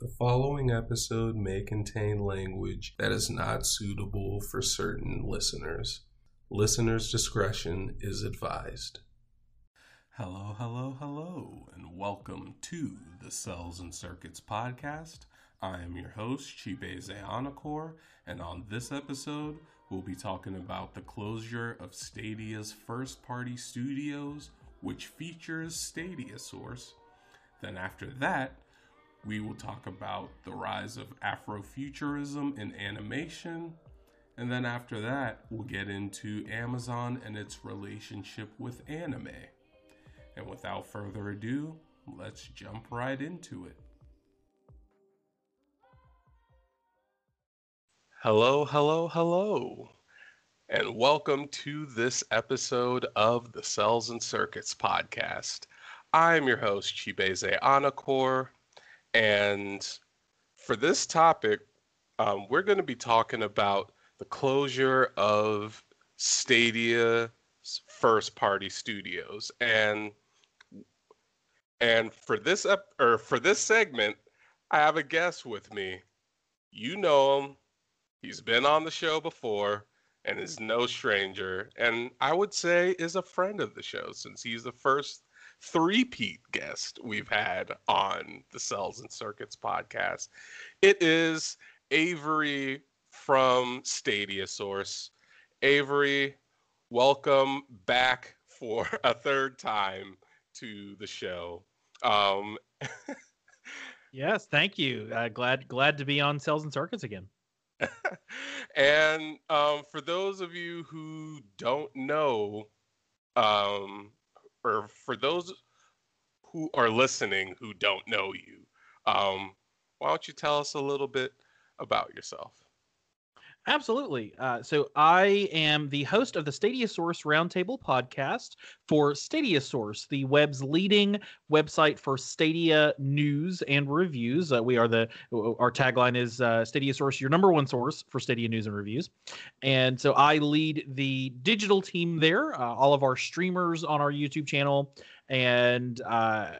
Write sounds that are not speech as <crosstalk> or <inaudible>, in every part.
The following episode may contain language that is not suitable for certain listeners. Listener's discretion is advised. Hello, hello, hello, and welcome to the Cels and Circuits podcast. I am your host, Chibeze Anakor, and on this episode, we'll be talking about the closure of Stadia's first party studios, which features Stadia Source. Then, after that, we will talk about the rise of Afrofuturism in animation. And then after that, we'll get into Amazon and its relationship with anime. And without further ado, let's jump right into it. Hello, hello, hello, and welcome to this episode of the Cels and Circuits podcast. I'm your host, Chibeze Anakor, and for this topic, um, we're going to be talking about the closure of Stadia's first party studios. And and for this ep- or for this segment, I have a guest with me. You know him. He's been on the show before and is no stranger. And I would say is a friend of the show since he's the first three-peat guest we've had on the Cels and Circuits podcast. It is Avery from Stadia Source. Avery, welcome back for <laughs> a third time to the show. Um, <laughs> yes, thank you. Uh, glad glad to be on Cels and Circuits again. <laughs> and um, for those of you who don't know, um, or for those who are listening who don't know you, um, why don't you tell us a little bit about yourself? Absolutely. Uh, so I am the host of the Stadia Source Roundtable podcast for Stadia Source, the web's leading website for Stadia news and reviews. Uh, we are the our tagline is uh, Stadia Source, your number one source for Stadia news and reviews. And so I lead the digital team there. Uh, all of our streamers on our YouTube channel, and uh,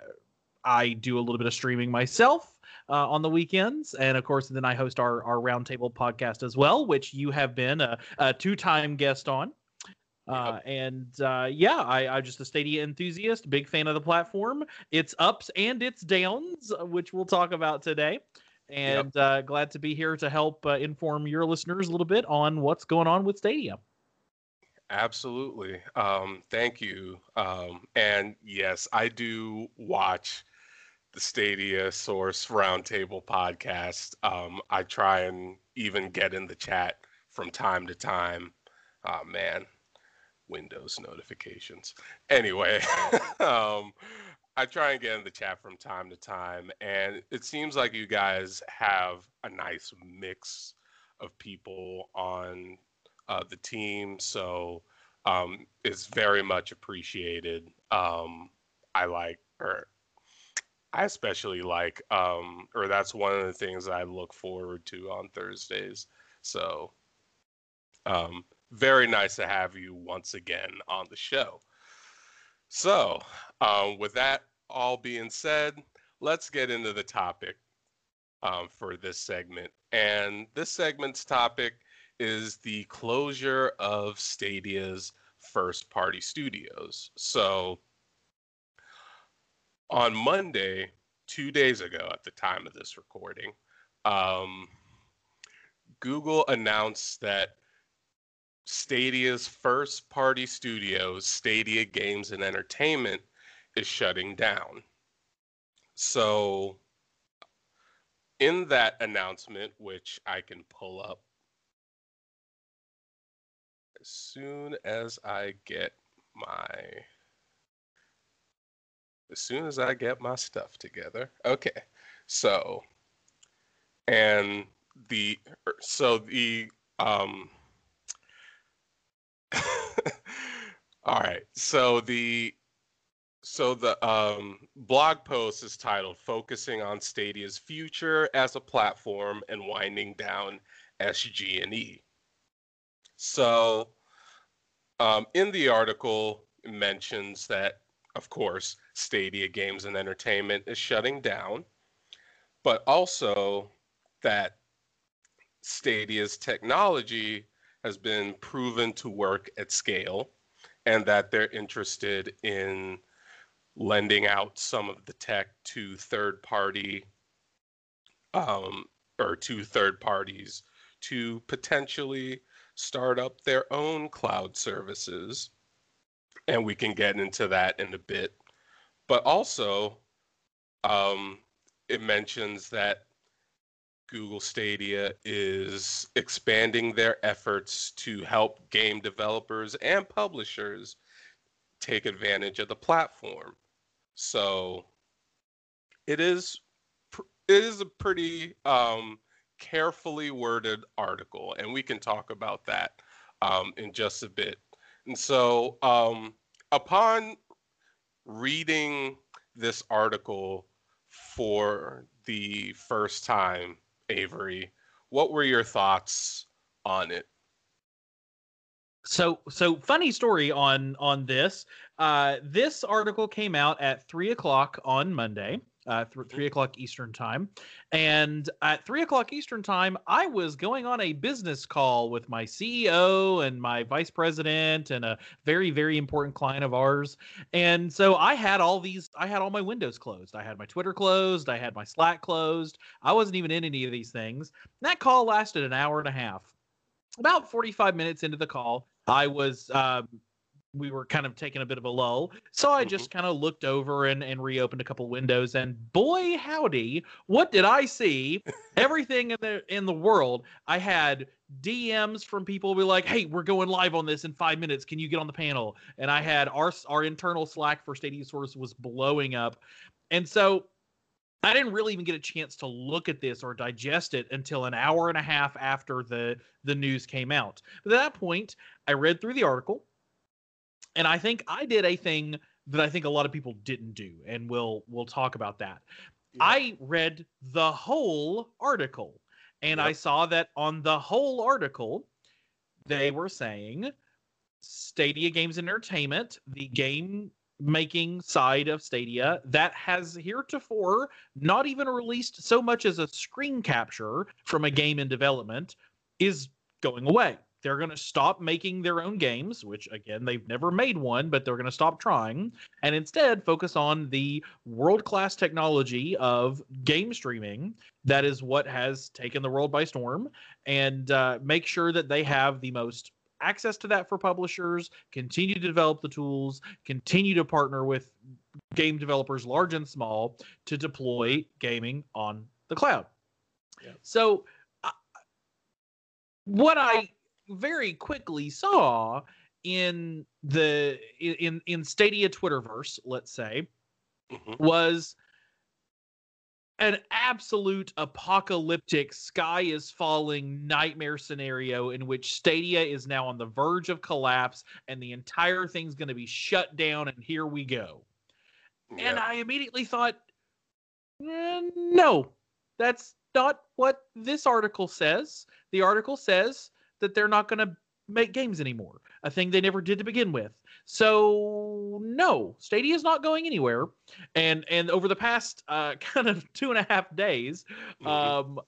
I do a little bit of streaming myself uh, on the weekends, and of course, then I host our our roundtable podcast as well, which you have been a, a two time guest on. Uh. And uh, yeah, I, I'm just a Stadia enthusiast, big fan of the platform. Its ups and its downs, uh, which we'll talk about today. And yep. uh, glad to be here to help uh, inform your listeners a little bit on what's going on with Stadia. Absolutely. Um, thank you. Um, and yes, I do watch the Stadia Source Roundtable podcast. Um, I try and even get in the chat from time to time. Oh man, Windows notifications. Anyway, <laughs> um, I try and get in the chat from time to time, and it seems like you guys have a nice mix of people on uh, the team. So um, it's very much appreciated. Um, I like, or I especially like, um, or that's one of the things I look forward to on Thursdays. So, um, very nice to have you once again on the show. So, um, with that all being said, let's get into the topic um, for this segment. And this segment's topic is the closure of Stadia's first party studios. So, on Monday, two days ago at the time of this recording, um, Google announced that Stadia's first party studios, Stadia Games and Entertainment, is shutting down. So, in that announcement, which I can pull up as soon as I get my as soon as I get my stuff together. Okay. So, and the, er, so the, um, <laughs> all right. So the, so the um, blog post is titled "Focusing on Stadia's Future as a Platform and Winding Down SG&E." So, um, in the article, mentions that of course, Stadia Games and Entertainment is shutting down. but also that Stadia's technology has been proven to work at scale and that they're interested in lending out some of the tech to third party um, or to third parties to potentially start up their own cloud services. And we can get into that in a bit. But also, um, it mentions that Google Stadia is expanding their efforts to help game developers and publishers take advantage of the platform. So it is it is a pretty um, carefully worded article, and we can talk about that um, in just a bit. And so, um, upon reading this article for the first time, Avery, what were your thoughts on it? So, so funny story on on this. Uh, this article came out at three o'clock on Monday uh, th- three o'clock Eastern time. And at three o'clock Eastern time, I was going on a business call with my CEO and my vice president and a very, very important client of ours. And so I had all these, I had all my windows closed. I had my Twitter closed. I had my Slack closed. I wasn't even in any of these things. And that call lasted an hour and a half. About 45 minutes into the call, I was um, we were kind of taking a bit of a lull. So I just mm-hmm. kind of looked over and, and reopened a couple windows and boy howdy, what did I see? Everything in the in the world. I had DMs from people be like, "Hey, we're going live on this in 5 minutes. Can you get on the panel?" And I had our our internal Slack for Stadia Source was blowing up. And so I didn't really even get a chance to look at this or digest it until an hour and a half after the the news came out. But at that point, I read through the article and I think I did a thing that I think a lot of people didn't do, and we'll we'll talk about that. Yeah. I read the whole article, and yep. I saw that on the whole article, they were saying Stadia Games Entertainment, the game making side of Stadia that has heretofore not even released so much as a screen capture from a game in development is going away they're going to stop making their own games, which again, they've never made one, but they're going to stop trying and instead focus on the world class technology of game streaming. That is what has taken the world by storm and uh, make sure that they have the most access to that for publishers, continue to develop the tools, continue to partner with game developers, large and small, to deploy gaming on the cloud. Yeah. So, uh, what I very quickly saw in the in in Stadia Twitterverse, let's say, mm-hmm. was an absolute apocalyptic sky is falling nightmare scenario in which Stadia is now on the verge of collapse and the entire thing's going to be shut down and here we go. And I immediately thought eh, no. That's not what this article says. The article says that they're not going to make games anymore, a thing they never did to begin with. So no, Stadia is not going anywhere. And and over the past uh, <laughs> kind of two and a half days, mm-hmm. um,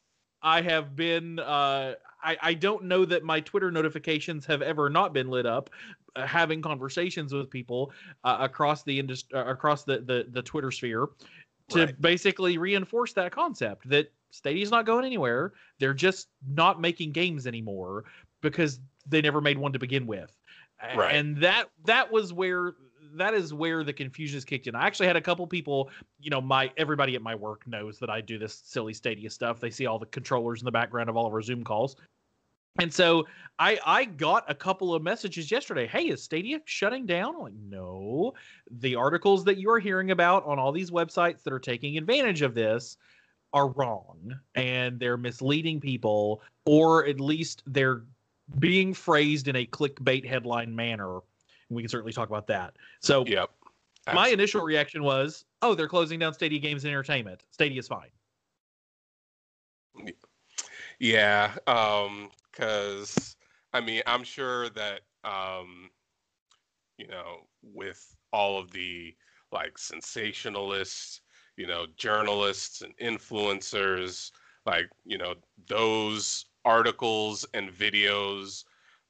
I have been. Uh, I, I don't know that my Twitter notifications have ever not been lit up. Uh, having conversations with people uh, across the industry, uh, across the, the the Twitter sphere, to right. basically reinforce that concept that Stadia's not going anywhere. They're just not making games anymore because they never made one to begin with. Right. And that that was where that is where the confusion is kicked in. I actually had a couple people, you know, my everybody at my work knows that I do this silly Stadia stuff. They see all the controllers in the background of all of our Zoom calls. And so I I got a couple of messages yesterday. Hey, is Stadia shutting down? I'm like, no. The articles that you are hearing about on all these websites that are taking advantage of this are wrong and they're misleading people, or at least they're being phrased in a clickbait headline manner. And We can certainly talk about that. So, yep. Absolutely. My initial reaction was, "Oh, they're closing down Stadia Games and Entertainment. Stadia's fine." Yeah, um, because I mean, I'm sure that um, you know, with all of the like sensationalists you know journalists and influencers like you know those articles and videos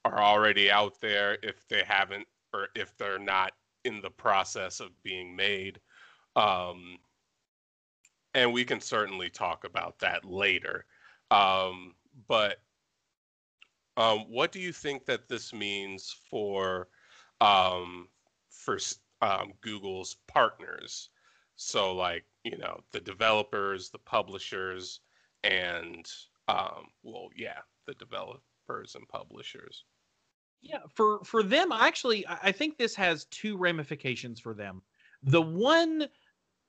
are already out there if they haven't or if they're not in the process of being made um, and we can certainly talk about that later um, but um, what do you think that this means for um, for um, Google's partners? So, like you know, the developers, the publishers, and um, well, yeah, the developers and publishers. Yeah, for for them, actually, I think this has two ramifications for them. The one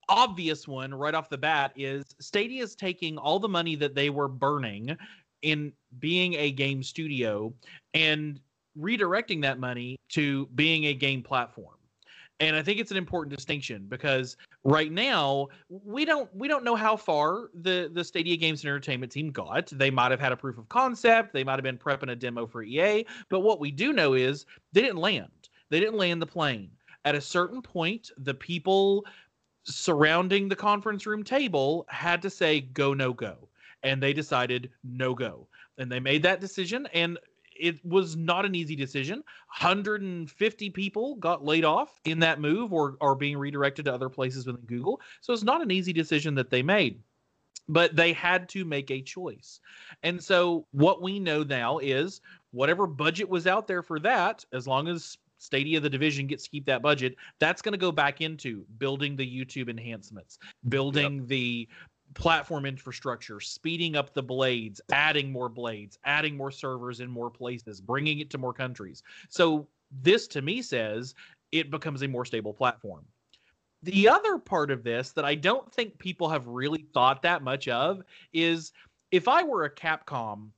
obvious one right off the bat is Stadia is taking all the money that they were burning in being a game studio and redirecting that money to being a game platform. And i think it's an important distinction because right now we don't we don't know how far the the stadia games and entertainment team got. They might have had a proof of concept. They might have been prepping a demo for ea but what we do know is they didn't land. They didn't land the plane. At a certain point the people surrounding the conference room table had to say go no go and they decided no go. And they made that decision and it was not an easy decision. 150 people got laid off in that move or are being redirected to other places within Google. So it's not an easy decision that they made. But they had to make a choice. And so what we know now is whatever budget was out there for that, as long as Stadia, the division, gets to keep that budget. That's going to go back into building the YouTube enhancements, building yep. the platform infrastructure, speeding up the blades, adding more blades, adding more servers in more places, bringing it to more countries. So this to me says it becomes a more stable platform. The other part of this that I don't think people have really thought that much of is if I were a Capcom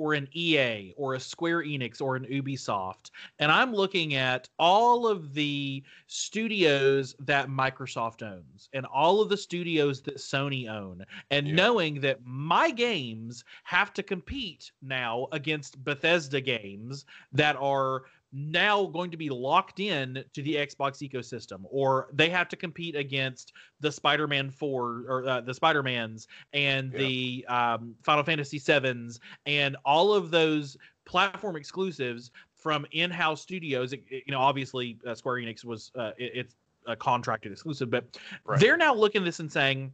or an EA or a Square Enix or an Ubisoft, and I'm looking at all of the studios that Microsoft owns and all of the studios that Sony own, and yeah. knowing that my games have to compete now against Bethesda games that are now going to be locked in to the Xbox ecosystem, or they have to compete against the Spider-Man four or uh, the Spider-Mans and yeah. the um, Final Fantasy sevens and all of those platform exclusives from in-house studios. It, it, you know, obviously uh, Square Enix was uh, it, it's a contracted exclusive, but right. they're now looking at this and saying,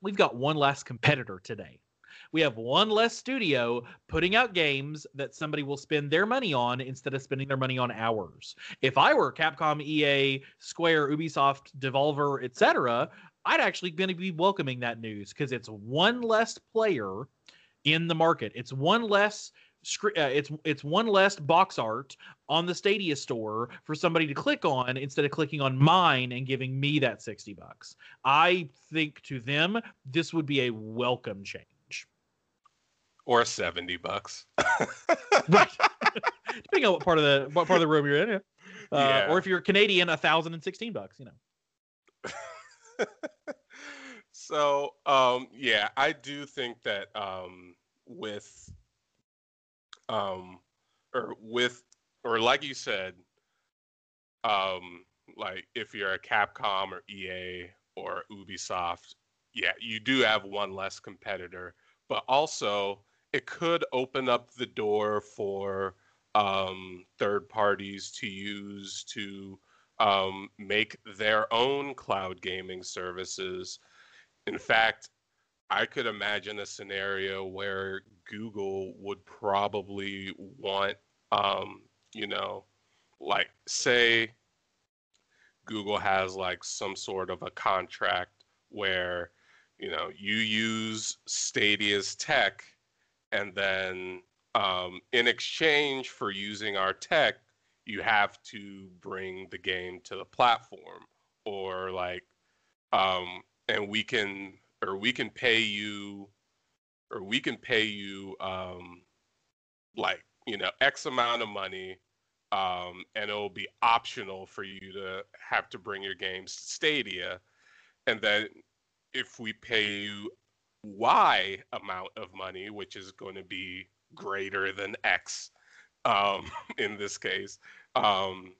"We've got one less competitor today." We have one less studio putting out games that somebody will spend their money on instead of spending their money on ours. If I were Capcom, EA, Square, Ubisoft, Devolver, etc., I'd actually going to be welcoming that news because it's one less player in the market. It's one less uh, it's it's one less box art on the Stadia store for somebody to click on instead of clicking on mine and giving me that 60 bucks. I think to them this would be a welcome change or 70 bucks. <laughs> right. Depending on what part of the what part of the room you're in. Yeah. Uh, yeah. Or if you're Canadian, a thousand and sixteen bucks. You know. <laughs> so um, yeah, I do think that um, with um, or with or like you said, um, like if you're a Capcom or EA or Ubisoft, yeah, you do have one less competitor, but also it could open up the door for um, third parties to use to um, make their own cloud gaming services. In fact, I could imagine a scenario where Google would probably want, um, you know, like say Google has like some sort of a contract where, you know, you use Stadia's tech and then um, in exchange for using our tech, you have to bring the game to the platform, or like, um, and we can, or we can pay you, or we can pay you, um, like you know, X amount of money, um, and it'll be optional for you to have to bring your games to Stadia, and then if we pay you Y amount of money, which is going to be greater than X um, <laughs> in this case. Um,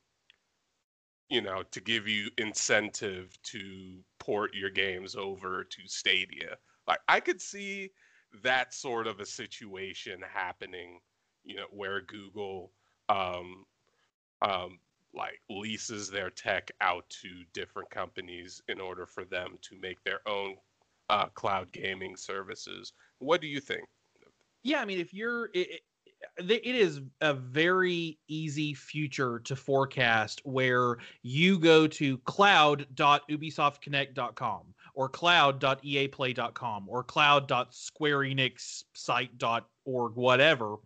you know, to give you incentive to port your games over to Stadia. Like I could see that sort of a situation happening, you know, where Google um, um, like leases their tech out to different companies in order for them to make their own uh, cloud gaming services. What do you think? Yeah, I mean, if you're, it, it is a very easy future to forecast where you go to cloud.ubisoftconnect.com or cloud.eaplay.com or cloud.squareenixsite.org whatever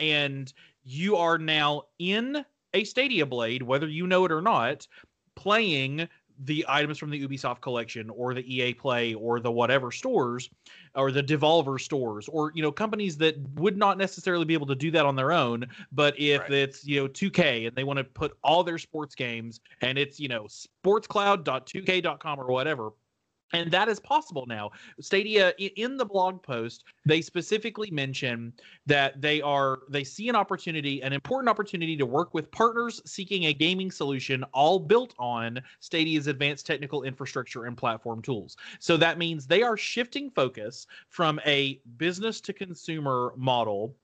and you are now in a Stadia Blade whether you know it or not playing the items from the Ubisoft collection or the EA Play or the whatever stores or the Devolver stores or you know companies that would not necessarily be able to do that on their own but if right. it's you know 2K and they want to put all their sports games and it's you know sportscloud.2k.com or whatever and that is possible now. Stadia in the blog post they specifically mention that they are they see an opportunity an important opportunity to work with partners seeking a gaming solution all built on stadia's advanced technical infrastructure and platform tools. So that means they are shifting focus from a business to consumer model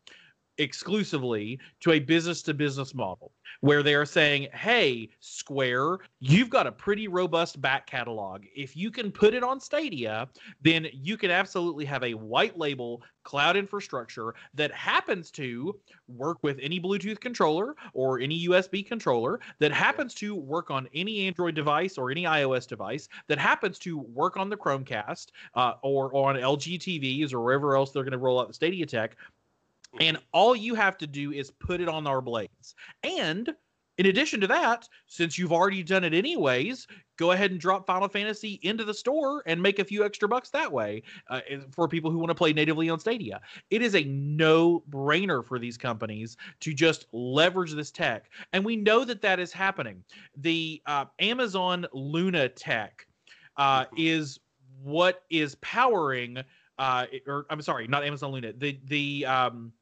exclusively to a business to business model where they are saying, hey, Square, you've got a pretty robust back catalog. If you can put it on Stadia, then you can absolutely have a white label cloud infrastructure that happens to work with any Bluetooth controller or any USB controller, that happens to work on any Android device or any iOS device, that happens to work on the Chromecast uh, or, or on LG TVs or wherever else they're going to roll out the Stadia tech and all you have to do is put it on our blades. And in addition to that, since you've already done it anyways, go ahead and drop Final Fantasy into the store and make a few extra bucks that way uh, for people who want to play natively on Stadia. It is a no brainer for these companies to just leverage this tech. And we know that that is happening. The uh, Amazon Luna tech uh, mm-hmm. is what is powering, uh, or I'm sorry, not Amazon Luna, the, the, um,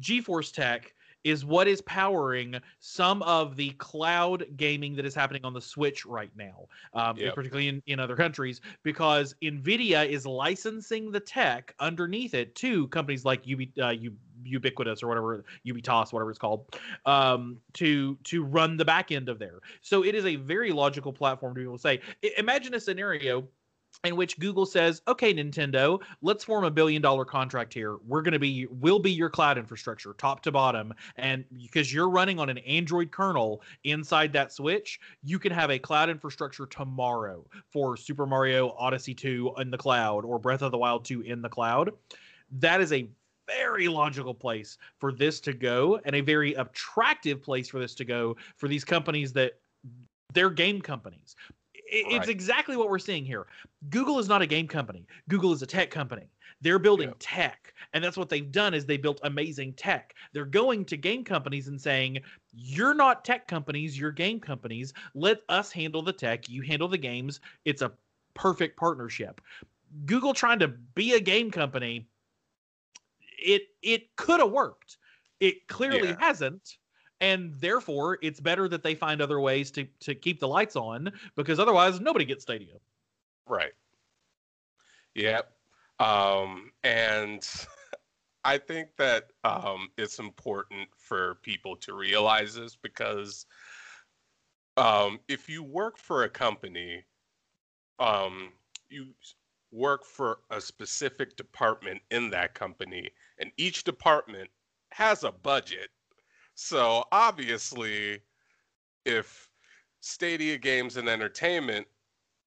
GeForce Tech is what is powering some of the cloud gaming that is happening on the Switch right now, um, yep. particularly in, in other countries, because NVIDIA is licensing the tech underneath it to companies like Ubi, uh, Ubiquitous or whatever, Ubitus, whatever it's called, um, to to run the back end of there. So it is a very logical platform to be able to say. Imagine a scenario in which Google says, "Okay, Nintendo, let's form a billion dollar contract here. We're going to be will be your cloud infrastructure, top to bottom, and because you're running on an Android kernel inside that Switch, you can have a cloud infrastructure tomorrow for Super Mario Odyssey 2 in the cloud or Breath of the Wild 2 in the cloud." That is a very logical place for this to go and a very attractive place for this to go for these companies that they're game companies it's right. exactly what we're seeing here. Google is not a game company. Google is a tech company. They're building yeah. tech, and that's what they've done is they built amazing tech. They're going to game companies and saying, "You're not tech companies, you're game companies. Let us handle the tech, you handle the games. It's a perfect partnership." Google trying to be a game company, it it could have worked. It clearly yeah. hasn't and therefore it's better that they find other ways to to keep the lights on because otherwise nobody gets Stadia. Right. Yep. Um, and <laughs> I think that um, it's important for people to realize this because um, if you work for a company, um, you work for a specific department in that company, and each department has a budget so obviously, if Stadia Games and Entertainment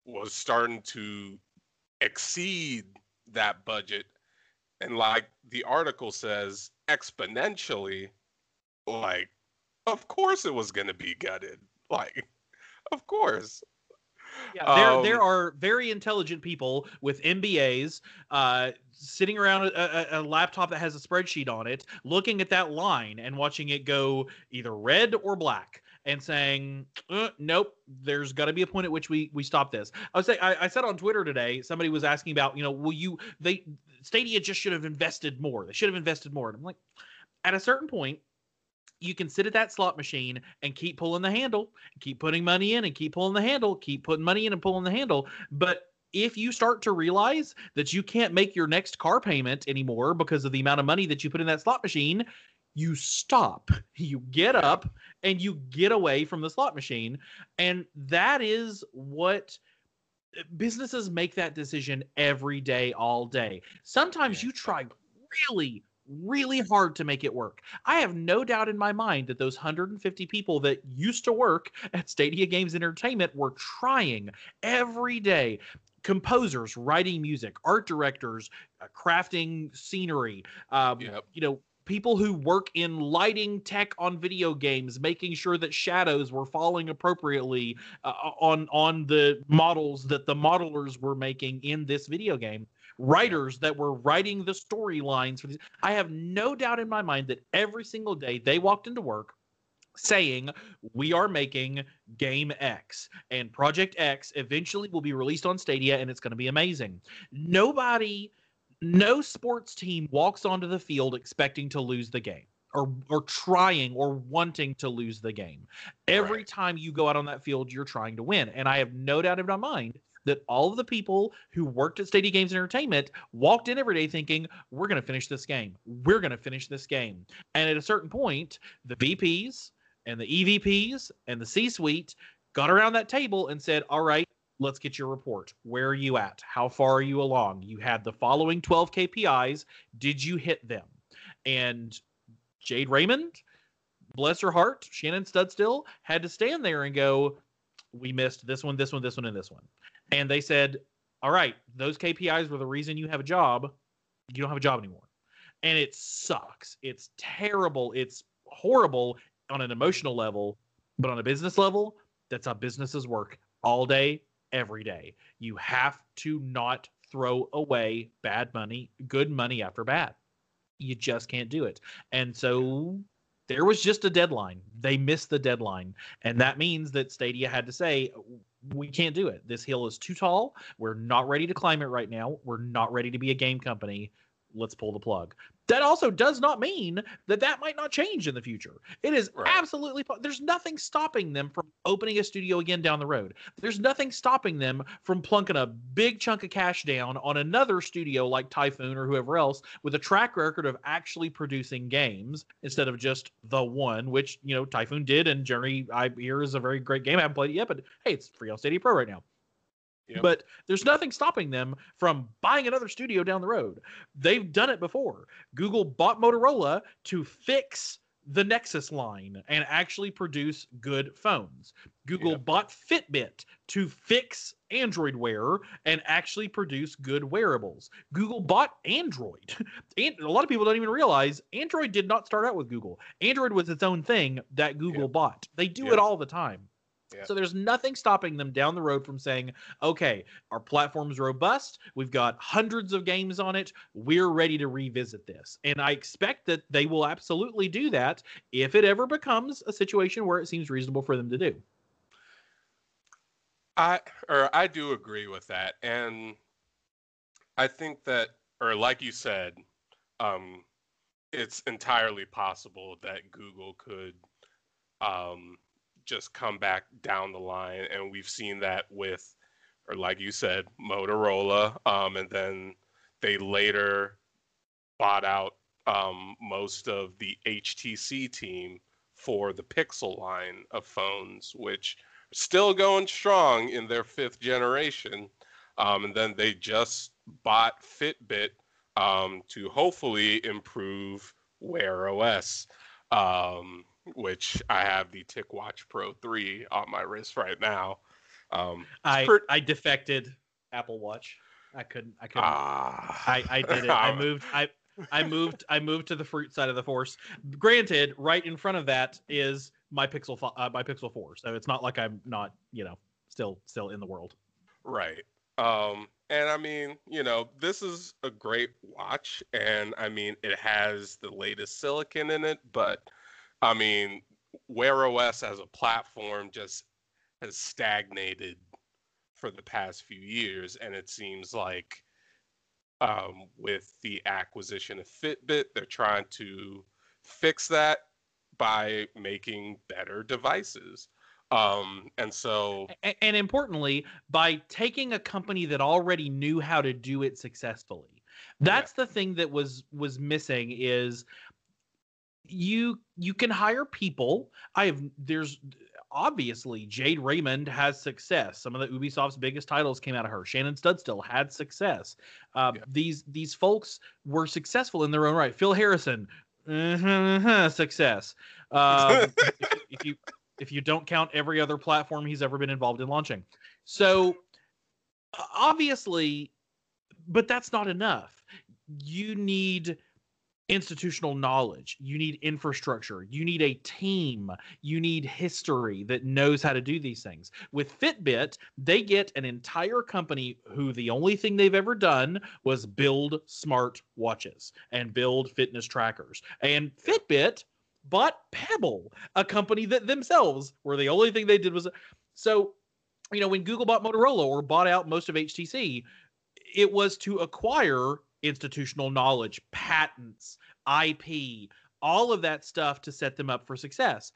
was starting to exceed that budget, and like the article says, exponentially, like, of course it was going to be gutted. Like, of course. Yeah, there um, there are very intelligent people with MBAs uh, sitting around a, a, a, laptop that has a spreadsheet on it, looking at that line and watching it go either red or black, and saying, uh, "Nope, there's got to be a point at which we we stop this." I was I, I said on Twitter today, somebody was asking about, you know, will you they Stadia just should have invested more. They should have invested more, and I'm like, at a certain point you can sit at that slot machine and keep pulling the handle, keep putting money in and keep pulling the handle, keep putting money in and pulling the handle. But if you start to realize that you can't make your next car payment anymore because of the amount of money that you put in that slot machine, you stop, <laughs> you get up, and you get away from the slot machine. And that is what eh, businesses make that decision every day, all day. Sometimes you try really, really hard to make it work. I have no doubt in my mind that those 150 people that used to work at Stadia Games Entertainment were trying every day. Composers writing music, art directors uh, crafting scenery, um, Yep. you know, people who work in lighting tech on video games, making sure that shadows were falling appropriately uh, on on the models that the modelers were making in this video game. Writers that were writing the storylines for these. I have no doubt in my mind that every single day they walked into work saying we are making game X and Project X eventually will be released on Stadia and it's going to be amazing. Nobody no sports team walks onto the field expecting to lose the game or or trying or wanting to lose the game. Every Right. time you go out on that field, you're trying to win. And I have no doubt in my mind that all of the people who worked at Stadia Games Entertainment walked in every day thinking, we're going to finish this game. We're going to finish this game. And at a certain point, the VPs and the EVPs and the C suite got around that table and said, all right, let's get your report. Where are you at? How far are you along? You had the following 12 KPIs. Did you hit them? And Jade Raymond, bless her heart, Shannon Studstill had to stand there and go, We missed this one, this one, this one, and this one. And they said, All right, those KPIs were the reason you have a job. You don't have a job anymore. And it sucks. It's terrible. It's horrible on an emotional level, but on a business level, that's how businesses work all day, every day. You have to not throw away bad money, good money after bad. You just can't do it. And so there was just a deadline. They missed the deadline. And that means that Stadia had to say, we can't do it. This hill is too tall. We're not ready to climb it right now. We're not ready to be a game company. Let's pull the plug. That also does not mean that that might not change in the future. It is Right. absolutely there's nothing stopping them from opening a studio again down the road. There's nothing stopping them from plunking a big chunk of cash down on another studio like Typhoon or whoever else with a track record of actually producing games instead of just the one, which you know Typhoon did, and Journey I hear is a very great game. I haven't played it yet, but hey, it's free on Stadia Pro right now. Yep. But there's nothing stopping them from buying another studio down the road. They've done it before. Google bought Motorola to fix the Nexus line and actually produce good phones. Google Yep. bought Fitbit to fix Android wear and actually produce good wearables. Google bought Android. <laughs> And a lot of people don't even realize Android did not start out with Google. Android was its own thing that Google Yep. bought. They do it all the time. So there's nothing stopping them down the road from saying, okay, our platform's robust. We've got hundreds of games on it. We're ready to revisit this. And I expect that they will absolutely do that if it ever becomes a situation where it seems reasonable for them to do. I or I do agree with that, and I think that, or like you said, um, it's entirely possible that Google could um, just come back down the line, and we've seen that with, or like you said, Motorola, um, and then they later bought out um, most of the HTC team for the Pixel line of phones, which still going strong in their fifth generation. Um, and then they just bought Fitbit um, to hopefully improve Wear OS, um, which I have the TicWatch Pro 3 on my wrist right now. Um, I, per- I defected Apple Watch. I couldn't. I couldn't. ah, I, I did it. I <laughs> moved. I I moved. I moved to the fruit side of the force. Granted, right in front of that is my Pixel. Uh, my Pixel Four. So it's not like I'm not. You know, still still in the world. Right. Um, and I mean, you know, this is a great watch, and I mean, it has the latest silicon in it, but I mean, Wear OS as a platform just has stagnated for the past few years, and it seems like um, with the acquisition of Fitbit, they're trying to fix that. by making better devices. Um, and so, and, and importantly, by taking a company that already knew how to do it successfully. That's yeah. the thing that was was missing is you you can hire people. I have there's obviously Jade Raymond has success. Some of the Ubisoft's biggest titles came out of her. Shannon Studstill had success. Uh, yeah. These these folks were successful in their own right. Phil Harrison, uh, success. <laughs> Um, if, if, you if you don't count every other platform he's ever been involved in launching, so obviously, but that's not enough. You need institutional knowledge. You need infrastructure. You need a team. You need history that knows how to do these things. With Fitbit, they get an entire company who the only thing they've ever done was build smart watches and build fitness trackers. And Fitbit bought Pebble, a company that themselves were the only thing they did was so you know when Google bought Motorola or bought out most of HTC, it was to acquire institutional knowledge, patents, IP, all of that stuff to set them up for success.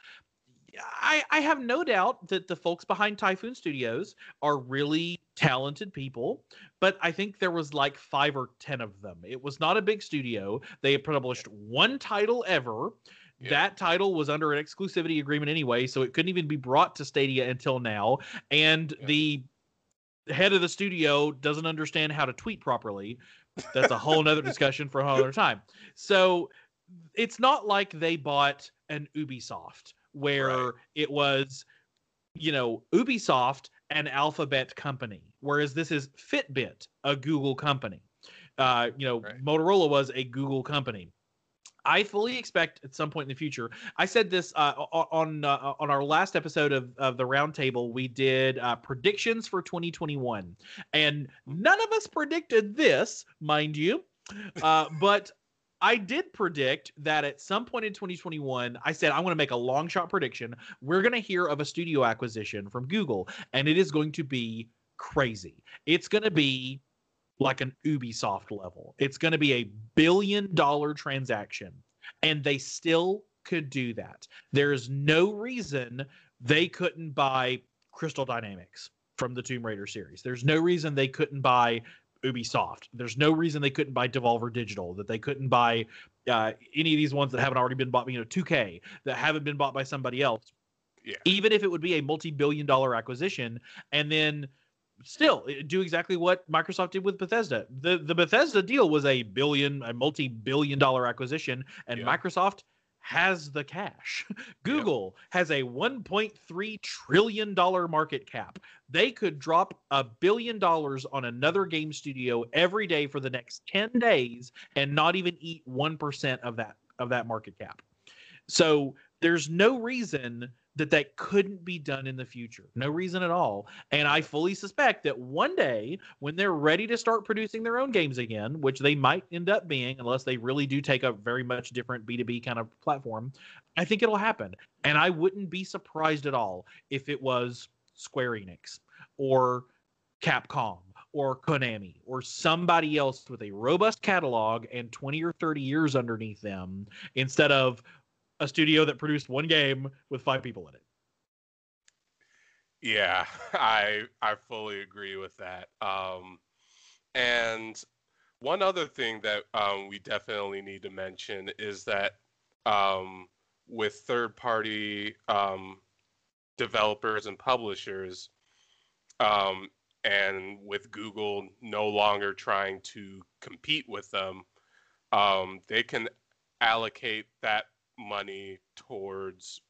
I, I have no doubt that the folks behind Typhoon Studios are really talented people, but I think there was like five or ten of them. It was not a big studio. They published one title ever. Yeah. That title was under an exclusivity agreement anyway, so it couldn't even be brought to Stadia until now. And yeah. the head of the studio doesn't understand how to tweet properly. That's a whole nother discussion for another time. So it's not like they bought an Ubisoft where right. it was, you know, Ubisoft an Alphabet company, whereas this is Fitbit, a Google company. Uh, you know, right. Motorola was a Google company. I fully expect at some point in the future. I said this uh, on uh, on our last episode of, of the roundtable. We did uh, predictions for 2021, and none of us predicted this, mind you. Uh, <laughs> but I did predict that at some point in 2021, I said I'm going to make a long shot prediction. We're going to hear of a studio acquisition from Google, and it is going to be crazy. It's going to be like an Ubisoft level. It's going to be a billion dollar transaction, and they still could do that. There's no reason they couldn't buy Crystal Dynamics from the Tomb Raider series. There's no reason they couldn't buy Ubisoft. There's no reason they couldn't buy Devolver Digital, that they couldn't buy uh, any of these ones that haven't already been bought, you know, 2K, that haven't been bought by somebody else. Yeah. Even if it would be a multi billion dollar acquisition, and then still eh, do exactly what Microsoft did with Bethesda. The the Bethesda deal was a billion, a multi-billion dollar acquisition, and yeah. Microsoft has the cash. <laughs> Google has a 1.3 trillion dollar market cap. They could drop a billion dollars on another game studio every day for the next 10 days and not even eat 1% of that of that market cap. So there's no reason that that couldn't be done in the future. No reason at all. And I fully suspect that one day when they're ready to start producing their own games again, which they might end up being unless they really do take a very much different B2B kind of platform, I think it'll happen. And I wouldn't be surprised at all if it was Square Enix or Capcom or Konami or somebody else with a robust catalog and 20 or 30 years underneath them instead of a studio that produced one game with five people in it. Yeah, <laughs> I I fully agree with that. Um, and one other thing that um, we definitely need to mention is that um, with third party um, developers and publishers, um, and with Google no longer trying to compete with them, um, they can allocate that money towards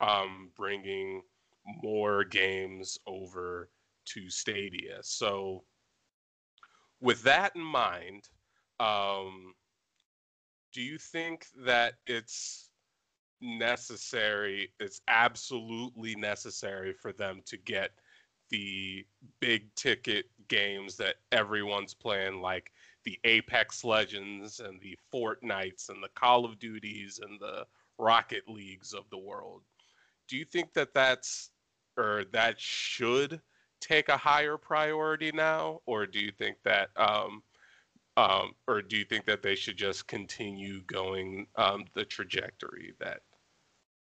um, bringing more games over to Stadia. So, with that in mind, um, do you think that it's necessary, it's absolutely necessary for them to get the big ticket games that everyone's playing, like the Apex Legends and the Fortnites and the Call of Duties and the Rocket Leagues of the world. Do you think that that's or that should take a higher priority now, or do you think that um, um, or do you think that they should just continue going um, the trajectory that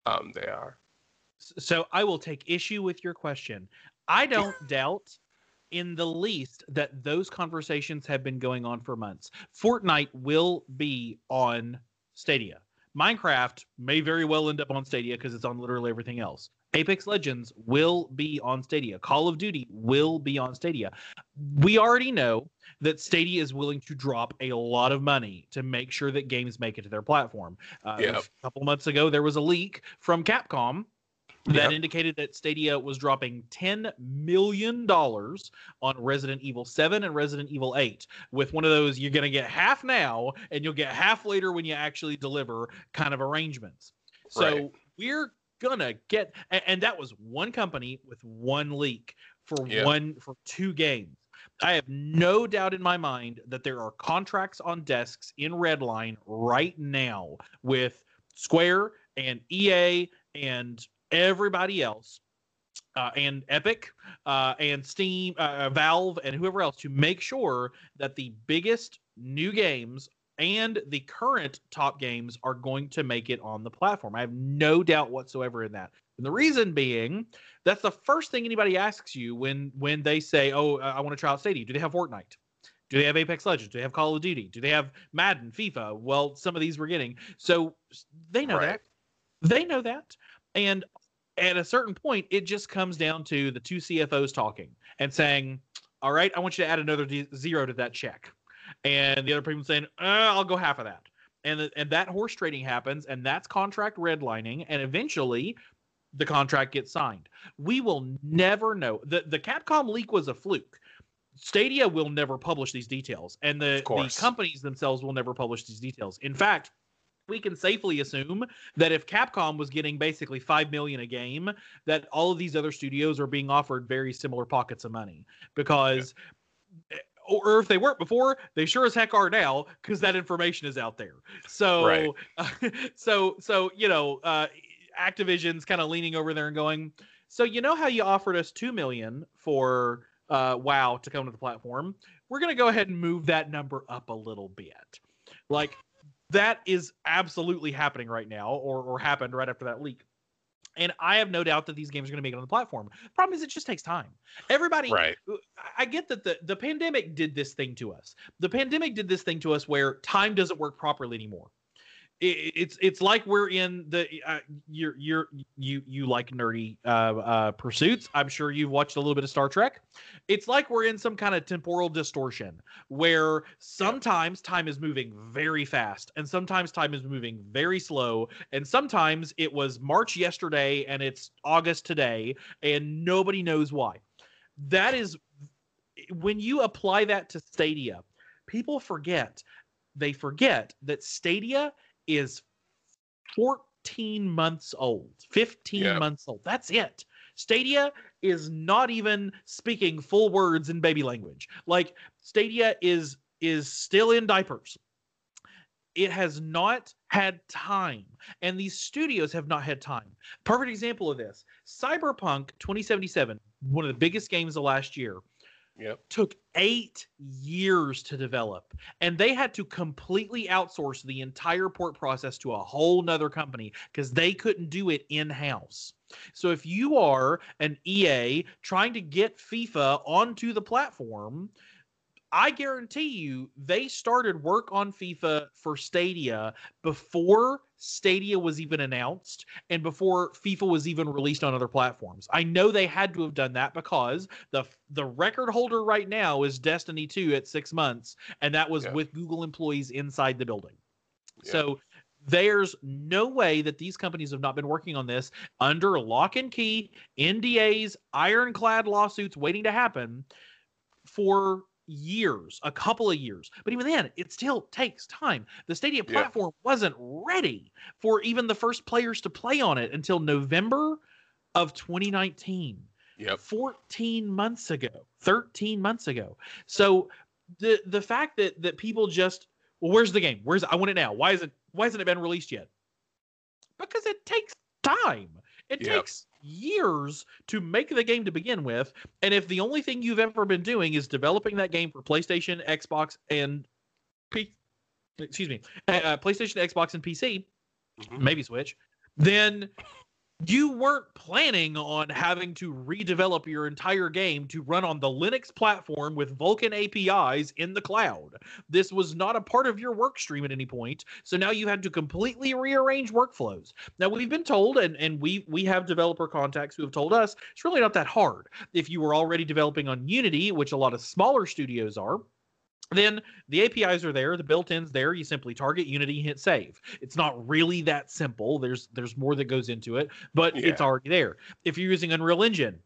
um, they are. So I will take issue with your question. I don't <laughs> doubt in the least that those conversations have been going on for months. Fortnite will be on Stadia. Minecraft may very well end up on Stadia because it's on literally everything else. Apex Legends will be on Stadia. Call of Duty will be on Stadia. We already know that Stadia is willing to drop a lot of money to make sure that games make it to their platform. Uh, Yep. A couple months ago, there was a leak from Capcom that Yep. indicated that Stadia was dropping $10 million on Resident Evil 7 and Resident Evil 8, with one of those you're going to get half now and you'll get half later when you actually deliver kind of arrangements. So Right. we're going to get, and, that was one company with one leak for Yeah. one, for two games. I have no doubt in my mind that there are contracts on desks in Redline right now with Square and EA and everybody else, uh, and Epic uh, and Steam, uh, Valve, and whoever else to make sure that the biggest new games and the current top games are going to make it on the platform. I have no doubt whatsoever in that. And the reason being, that's the first thing anybody asks you when when they say, "Oh, I want to try out Stadia." Do they have Fortnite? Do they have Apex Legends? Do they have Call of Duty? Do they have Madden, FIFA? Well, some of these we're getting. So they know Right. that. They know that. And at a certain point, it just comes down to the two CFOs talking and saying, "All right, I want you to add another d- zero to that check," and the other person saying, uh, "I'll go half of that." And th- and that horse trading happens, and that's contract redlining, and eventually, the contract gets signed. We will never know. the The Capcom leak was a fluke. Stadia will never publish these details, and the, the companies themselves will never publish these details. In fact, we can safely assume that if Capcom was getting basically five million a game, that all of these other studios are being offered very similar pockets of money because. Or if they weren't before, they sure as heck are now because that information is out there. So, Right. <laughs> so, so you know, uh, Activision's kind of leaning over there and going, "So you know how you offered us two million for uh, WoW to come to the platform? We're going to go ahead and move that number up a little bit." Like that is absolutely happening right now, or or happened right after that leak. And I have no doubt that these games are going to make it on the platform. Problem is, it just takes time. Everybody, Right. Uh, I- I get that the the pandemic did this thing to us. The pandemic did this thing to us where time doesn't work properly anymore. It, it's it's like we're in the uh, you're you're you you like nerdy uh, uh, pursuits. I'm sure you've watched a little bit of Star Trek. It's like we're in some kind of temporal distortion where sometimes time is moving very fast and sometimes time is moving very slow and sometimes it was March yesterday and it's August today and nobody knows why. That is when you apply that to Stadia, people forget. They forget that Stadia is 14 months old, 15 Yeah. months old. That's it. Stadia is not even speaking full words in baby language. Like Stadia is is still in diapers. It has not had time, and these studios have not had time. Perfect example of this: Cyberpunk 2077, one of the biggest games of last year, Yep. took eight years to develop and they had to completely outsource the entire port process to a whole nother company because they couldn't do it in-house so if you are an ea trying to get fifa onto the platform I guarantee you they started work on FIFA for Stadia before Stadia was even announced and before FIFA was even released on other platforms. I know they had to have done that because the the record holder right now is Destiny 2 at 6 months and that was Yeah. with Google employees inside the building. Yeah. So there's no way that these companies have not been working on this under lock and key, NDAs, ironclad lawsuits waiting to happen for years, a couple of years. But even then, it still takes time. The Stadia Yeah. platform wasn't ready for even the first players to play on it until November of 2019. Yep. 14 months ago, 13 months ago. So the the fact that that people just well, where's the game? Where's I want it now? Why isn't why hasn't it been released yet? Because it takes time. It Yep. takes years to make the game to begin with. And if the only thing you've ever been doing is developing that game for PlayStation, Xbox, and P, excuse me, uh, PlayStation, Xbox, and PC, Mhm. maybe Switch, then you weren't planning on having to redevelop your entire game to run on the Linux platform with Vulkan APIs in the cloud. This was not a part of your work stream at any point. So now you had to completely rearrange workflows. Now we've been told, and, and we we have developer contacts who have told us it's really not that hard. If you were already developing on Unity, which a lot of smaller studios are, then the APIs are there, the built-ins there. You simply target Unity, hit save. It's not really that simple. There's there's more that goes into it, but yeah. it's already there. If you're using Unreal Engine,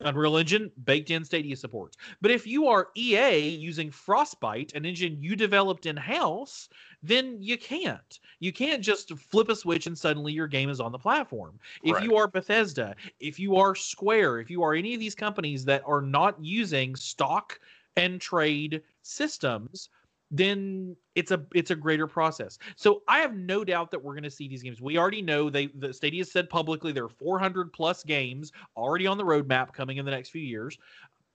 Unreal Engine baked in Stadia support. But if you are EA using Frostbite, an engine you developed in house, then you can't. You can't just flip a switch and suddenly your game is on the platform. If right. you are Bethesda, if you are Square, if you are any of these companies that are not using stock and trade systems then it's a it's a greater process. So I have no doubt that we're going to see these games. We already know they the Stadia said publicly there are 400 plus games already on the roadmap coming in the next few years.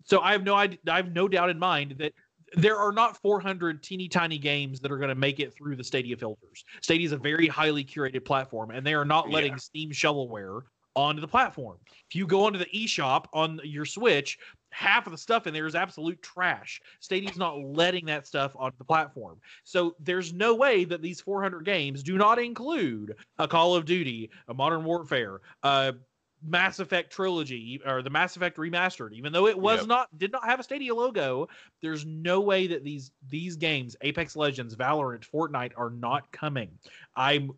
So I have no I, I have no doubt in mind that there are not 400 teeny tiny games that are going to make it through the Stadia filters. Stadia is a very highly curated platform, and they are not letting yeah. Steam shovelware onto the platform. If you go onto the eShop on your Switch, half of the stuff in there is absolute trash. Stadia's not letting that stuff onto the platform. So there's no way that these 400 games do not include a Call of Duty, a Modern Warfare, a Mass Effect trilogy or the Mass Effect remastered, even though it was yep. not did not have a Stadia logo, there's no way that these these games, Apex Legends, Valorant, Fortnite, are not coming. I'm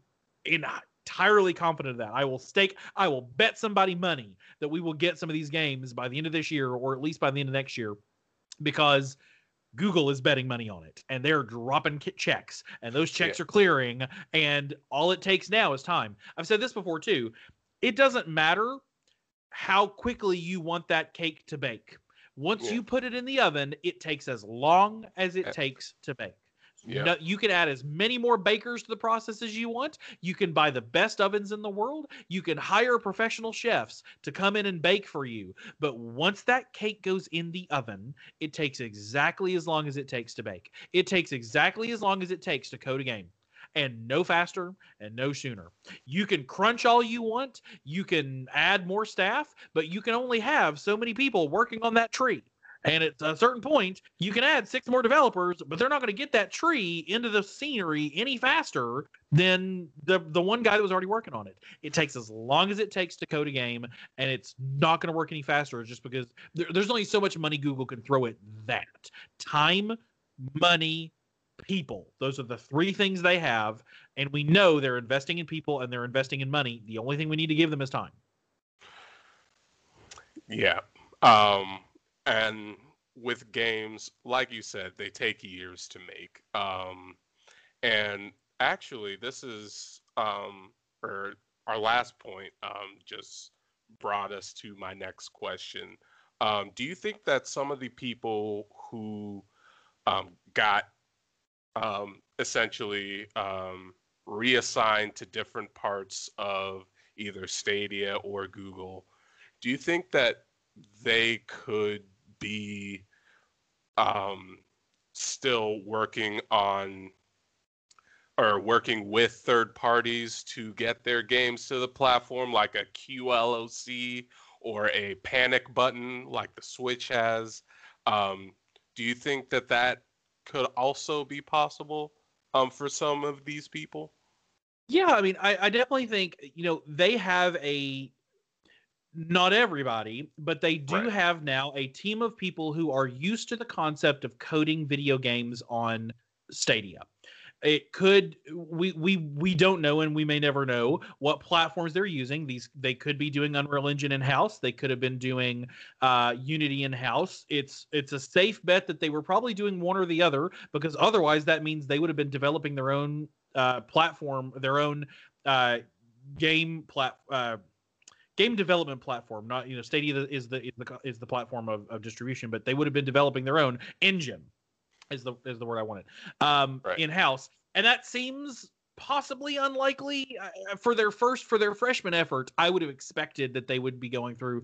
in entirely confident of that. I will stake, I will bet somebody money that we will get some of these games by the end of this year or at least by the end of next year because Google is betting money on it and they're dropping checks and those checks yeah. are clearing and all it takes now is time. I've said this before too. It doesn't matter how quickly you want that cake to bake. Once yeah. you put it in the oven, it takes as long as it yeah. takes to bake. Yeah. No, you can add as many more bakers to the process as you want. You can buy the best ovens in the world. You can hire professional chefs to come in and bake for you. But once that cake goes in the oven, it takes exactly as long as it takes to bake. It takes exactly as long as it takes to code a game and no faster and no sooner. You can crunch all you want, you can add more staff, but you can only have so many people working on that tree. And at a certain point, you can add six more developers, but they're not going to get that tree into the scenery any faster than the the one guy that was already working on it. It takes as long as it takes to code a game, and it's not going to work any faster just because there, there's only so much money Google can throw at that. Time, money, people. Those are the three things they have, and we know they're investing in people and they're investing in money. The only thing we need to give them is time. Yeah. Um and with games, like you said, they take years to make. Um, and actually, this is um, or our last point um, just brought us to my next question. Um, do you think that some of the people who um, got um, essentially um, reassigned to different parts of either Stadia or Google, do you think that they could be um, still working on or working with third parties to get their games to the platform, like a QLOC or a Panic Button, like the Switch has. Um, do you think that that could also be possible um, for some of these people? Yeah, I mean, I, I definitely think you know they have a not everybody, but they do right. have now a team of people who are used to the concept of coding video games on Stadia. It could we we we don't know and we may never know what platforms they're using. These they could be doing Unreal Engine in house. They could have been doing uh, Unity in house. It's it's a safe bet that they were probably doing one or the other because otherwise that means they would have been developing their own uh, platform, their own uh, game plat uh, game development platform. Not you know, Stadia is the is the is the platform of, of distribution, but they would have been developing their own engine. Is the is the word I wanted um, right. in house, and that seems possibly unlikely for their first for their freshman effort. I would have expected that they would be going through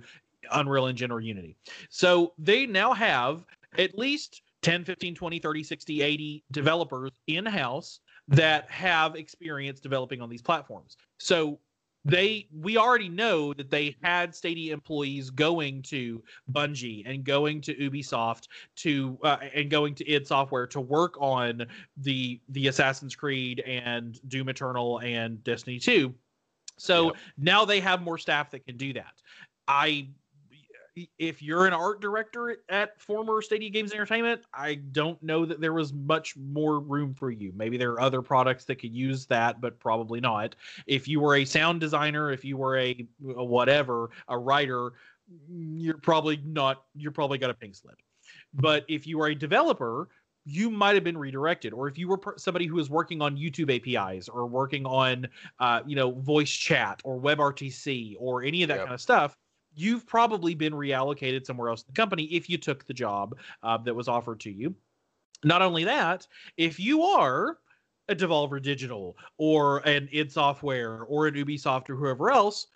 Unreal Engine or Unity. So they now have at least 10, 15, 20, 30, 60, 80 developers in house that have experience developing on these platforms. So they we already know that they had Stadia employees going to Bungie and going to Ubisoft to uh, and going to id Software to work on the the Assassin's Creed and Doom Eternal and Destiny 2. So yep. now they have more staff that can do that. I if you're an art director at former Stadia Games Entertainment, I don't know that there was much more room for you. Maybe there are other products that could use that, but probably not. If you were a sound designer, if you were a, a whatever, a writer, you're probably not. You're probably got a pink slip. But if you are a developer, you might have been redirected or if you were somebody who was working on youtube apis or working on uh, you know voice chat or webrtc or any of that yep. kind of stuff you've probably been reallocated somewhere else in the company if you took the job uh, that was offered to you. Not only that, if you are a Devolver Digital or an id Software or an Ubisoft or whoever else,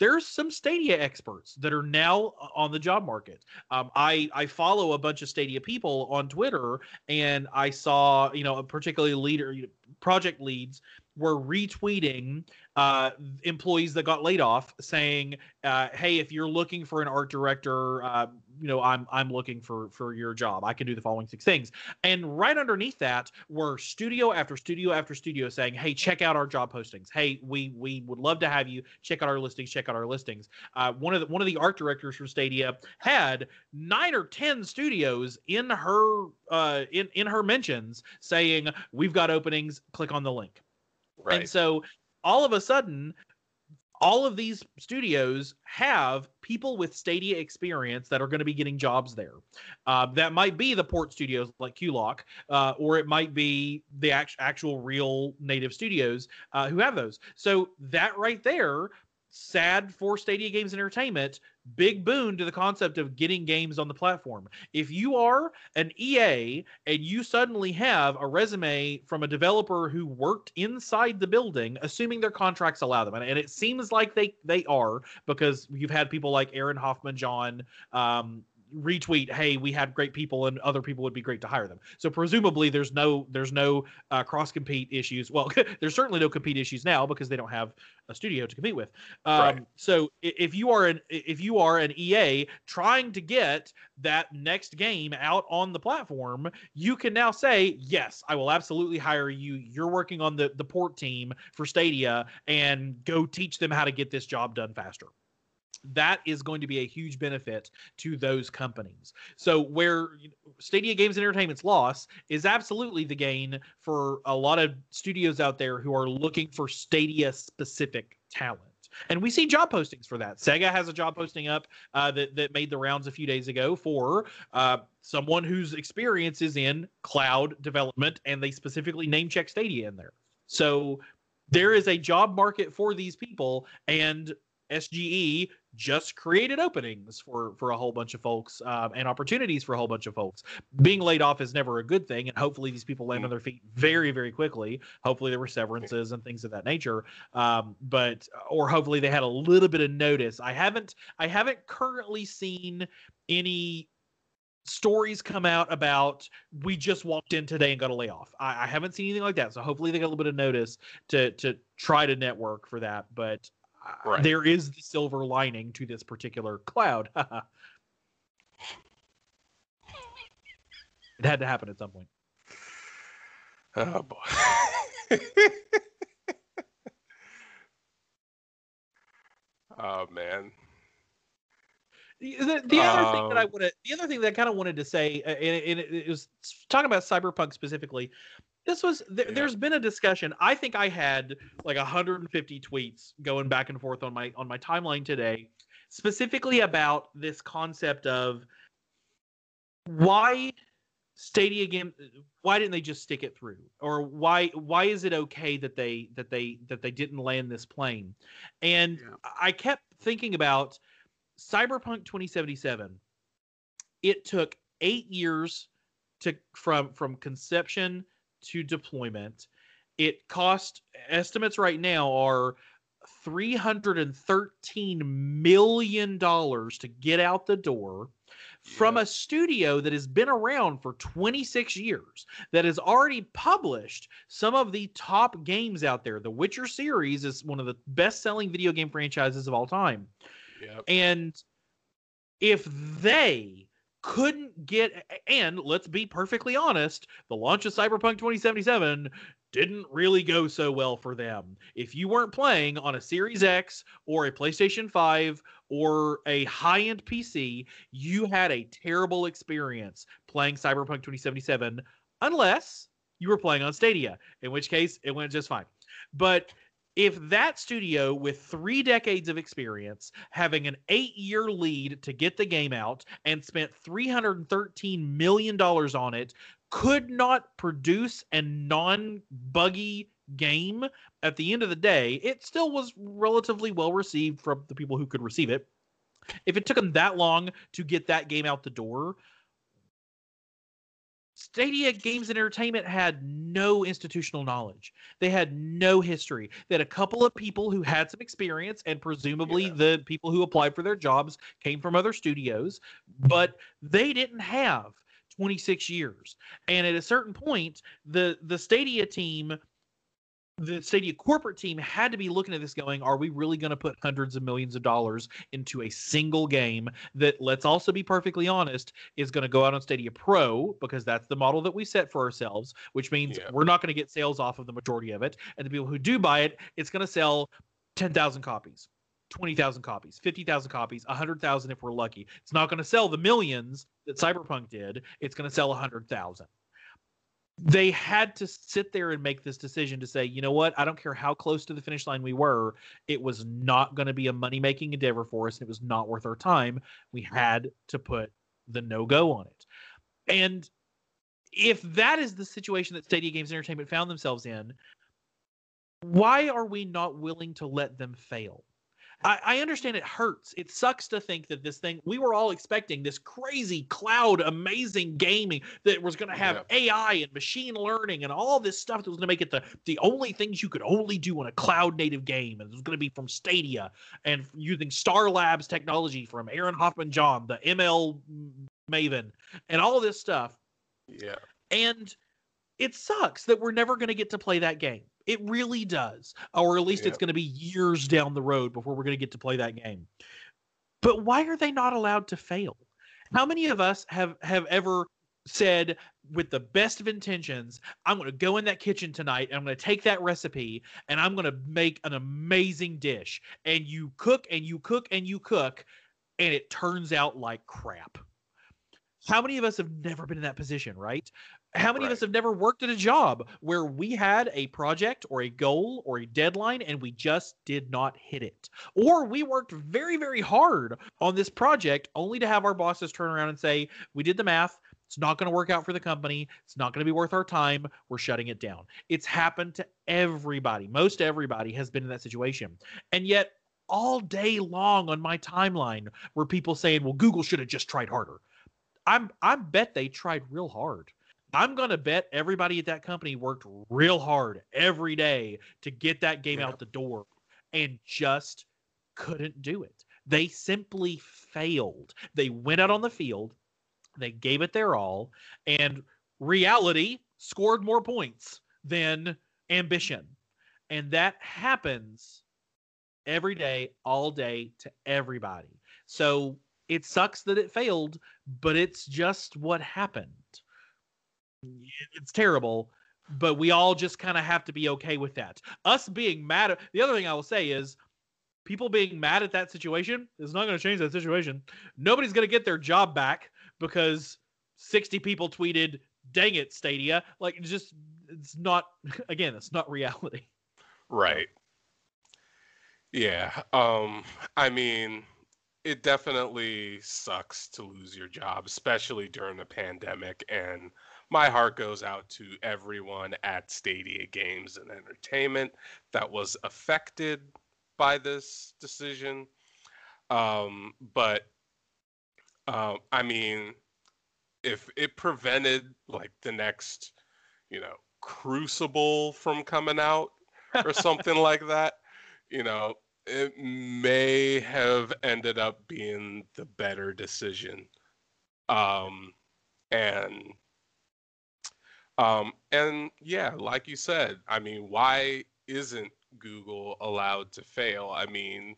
there's some Stadia experts that are now uh, on the job market. Um, I I follow a bunch of Stadia people on Twitter, and I saw you know a particularly leader project leads were retweeting uh, employees that got laid off, saying, uh, "Hey, if you're looking for an art director, uh, you know, I'm I'm looking for for your job. I can do the following six things." And right underneath that were studio after studio after studio saying, "Hey, check out our job postings. Hey, we we would love to have you check out our listings. Check out our listings." Uh, one of the one of the art directors from Stadia had nine or ten studios in her uh, in in her mentions saying, "We've got openings. Click on the link." Right. And so all of a sudden, all of these studios have people with Stadia experience that are going to be getting jobs there. Uh, that might be the port studios like QLOC, uh, or it might be the act- actual real native studios uh, who have those. So that right there sad for Stadia Games Entertainment, big boon to the concept of getting games on the platform. If you are an EA and you suddenly have a resume from a developer who worked inside the building, assuming their contracts allow them, and, it seems like they they are because you've had people like Erin Hoffman-John, um, retweet hey we had great people and other people would be great to hire them. So presumably there's no there's no uh, cross compete issues. Well <laughs> there's certainly no compete issues now because they don't have a studio to compete with. Um, right. so if you are an if you are an ea trying to get that next game out on the platform you can now say yes i will absolutely hire you. You're working on the the port team for stadia and go teach them how to get this job done faster that is going to be a huge benefit to those companies. So where Stadia Games and Entertainment's loss is absolutely the gain for a lot of studios out there who are looking for Stadia specific talent. And we see job postings for that. Sega has a job posting up uh, that that made the rounds a few days ago for uh, someone whose experience is in cloud development, and they specifically name check Stadia in there. So there is a job market for these people, and SGE just created openings for for a whole bunch of folks um, and opportunities for a whole bunch of folks. Being laid off is never a good thing, and hopefully these people land on their feet very very quickly. Hopefully there were severances and things of that nature, um, but or hopefully they had a little bit of notice. I haven't I haven't currently seen any stories come out about we just walked in today and got a layoff. I, I haven't seen anything like that, so hopefully they got a little bit of notice to to try to network for that. But right. there is the silver lining to this particular cloud. <laughs> it had to happen at some point. Oh boy. <laughs> oh man. The, the, the other thing that I um, would the other thing that I kind of wanted to say, uh, and, and it was talking about cyberpunk specifically this was th- yeah. there's been a discussion i think i had like 150 tweets going back and forth on my on my timeline today specifically about this concept of why stadia game why didn't they just stick it through or why why is it okay that they that they that they didn't land this plane and yeah. i kept thinking about cyberpunk 2077 it took eight years to from from conception to deployment. It cost estimates right now are $313 million to get out the door, from a studio that has been around for 26 years, that has already published some of the top games out there. The Witcher series is one of the best selling video game franchises of all time. Yep. And if they couldn't get, and let's be perfectly honest, the launch of Cyberpunk 2077 didn't really go so well for them. If you weren't playing on a Series X or a PlayStation 5 or a high end PC, you had a terrible experience playing Cyberpunk 2077, unless you were playing on Stadia, in which case it went just fine. But if that studio with three decades of experience, having an eight year lead to get the game out, and spent $313 million on it, could not produce a non buggy game at the end of the day, it still was relatively well received from the people who could receive it. If it took them that long to get that game out the door, Stadia Games and Entertainment had no institutional knowledge. They had no history. They had a couple of people who had some experience, and presumably Yeah. the people who applied for their jobs came from other studios, but they didn't have 26 years. And at a certain point, the the Stadia team the Stadia corporate team had to be looking at this going, are we really going to put hundreds of millions of dollars into a single game that, let's also be perfectly honest, is going to go out on Stadia Pro because that's the model that we set for ourselves, which means Yeah. we're not going to get sales off of the majority of it. And the people who do buy it, it's going to sell 10,000 copies. 20,000 copies, 50,000 copies, 100,000 if we're lucky. It's not going to sell the millions that Cyberpunk did. It's going to sell 100,000 they had to sit there and make this decision to say, you know what, I don't care how close to the finish line we were, it was not going to be a money making endeavor for us. And it was not worth our time. We had to put the no go on it. And if that is the situation that Stadia Games Entertainment found themselves in, why are we not willing to let them fail? I, I understand it hurts. It sucks to think that this thing, we were all expecting this crazy cloud, amazing gaming that was going to have AI and machine learning and all this stuff that was going to make it the, the only things you could only do in a cloud native game. And it was going to be from Stadia and using Star Labs technology from Erin Hoffman-John, the ML Maven, and all this stuff. Yeah. And it sucks that we're never going to get to play that game. It really does. Or at least it's going to be years down the road before we're going to get to play that game. But why are they not allowed to fail? How many of us have have ever said with the best of intentions, I'm going to go in that kitchen tonight and I'm going to take that recipe and I'm going to make an amazing dish. And you cook and you cook and you cook and it turns out like crap. How many of us have never been in that position, right? How many of us have never worked at a job where we had a project or a goal or a deadline and we just did not hit it? Or we worked very, very hard on this project only to have our bosses turn around and say, We did the math. It's not going to work out for the company. It's not going to be worth our time. We're shutting it down. It's happened to everybody. Most everybody has been in that situation. And yet, all day long on my timeline were people saying, Well, Google should have just tried harder. I'm I bet they tried real hard. I'm gonna bet everybody at that company worked real hard every day to get that game Yeah. out the door and just couldn't do it. They simply failed. They went out on the field, they gave it their all, and reality scored more points than ambition. And that happens every day, all day to everybody. So it sucks that it failed, but it's just what happened. It's terrible, but we all just kind of have to be okay with that. Us being mad at the other thing I will say is people being mad at that situation is not going to change that situation. Nobody's going to get their job back because 60 people tweeted, dang it, Stadia. Like, it's just, it's not, <laughs> again, it's not reality. Right. Yeah. Um, I mean, it definitely sucks to lose your job, especially during the pandemic. And my heart goes out to everyone at Stadia Games and Entertainment that was affected by this decision. Um, but um, I mean, if it prevented like the next, you know, Crucible from coming out or <laughs> something like that, you know, it may have ended up being the better decision Um, and um, and yeah, like you said, I mean, why isn't Google allowed to fail? I mean,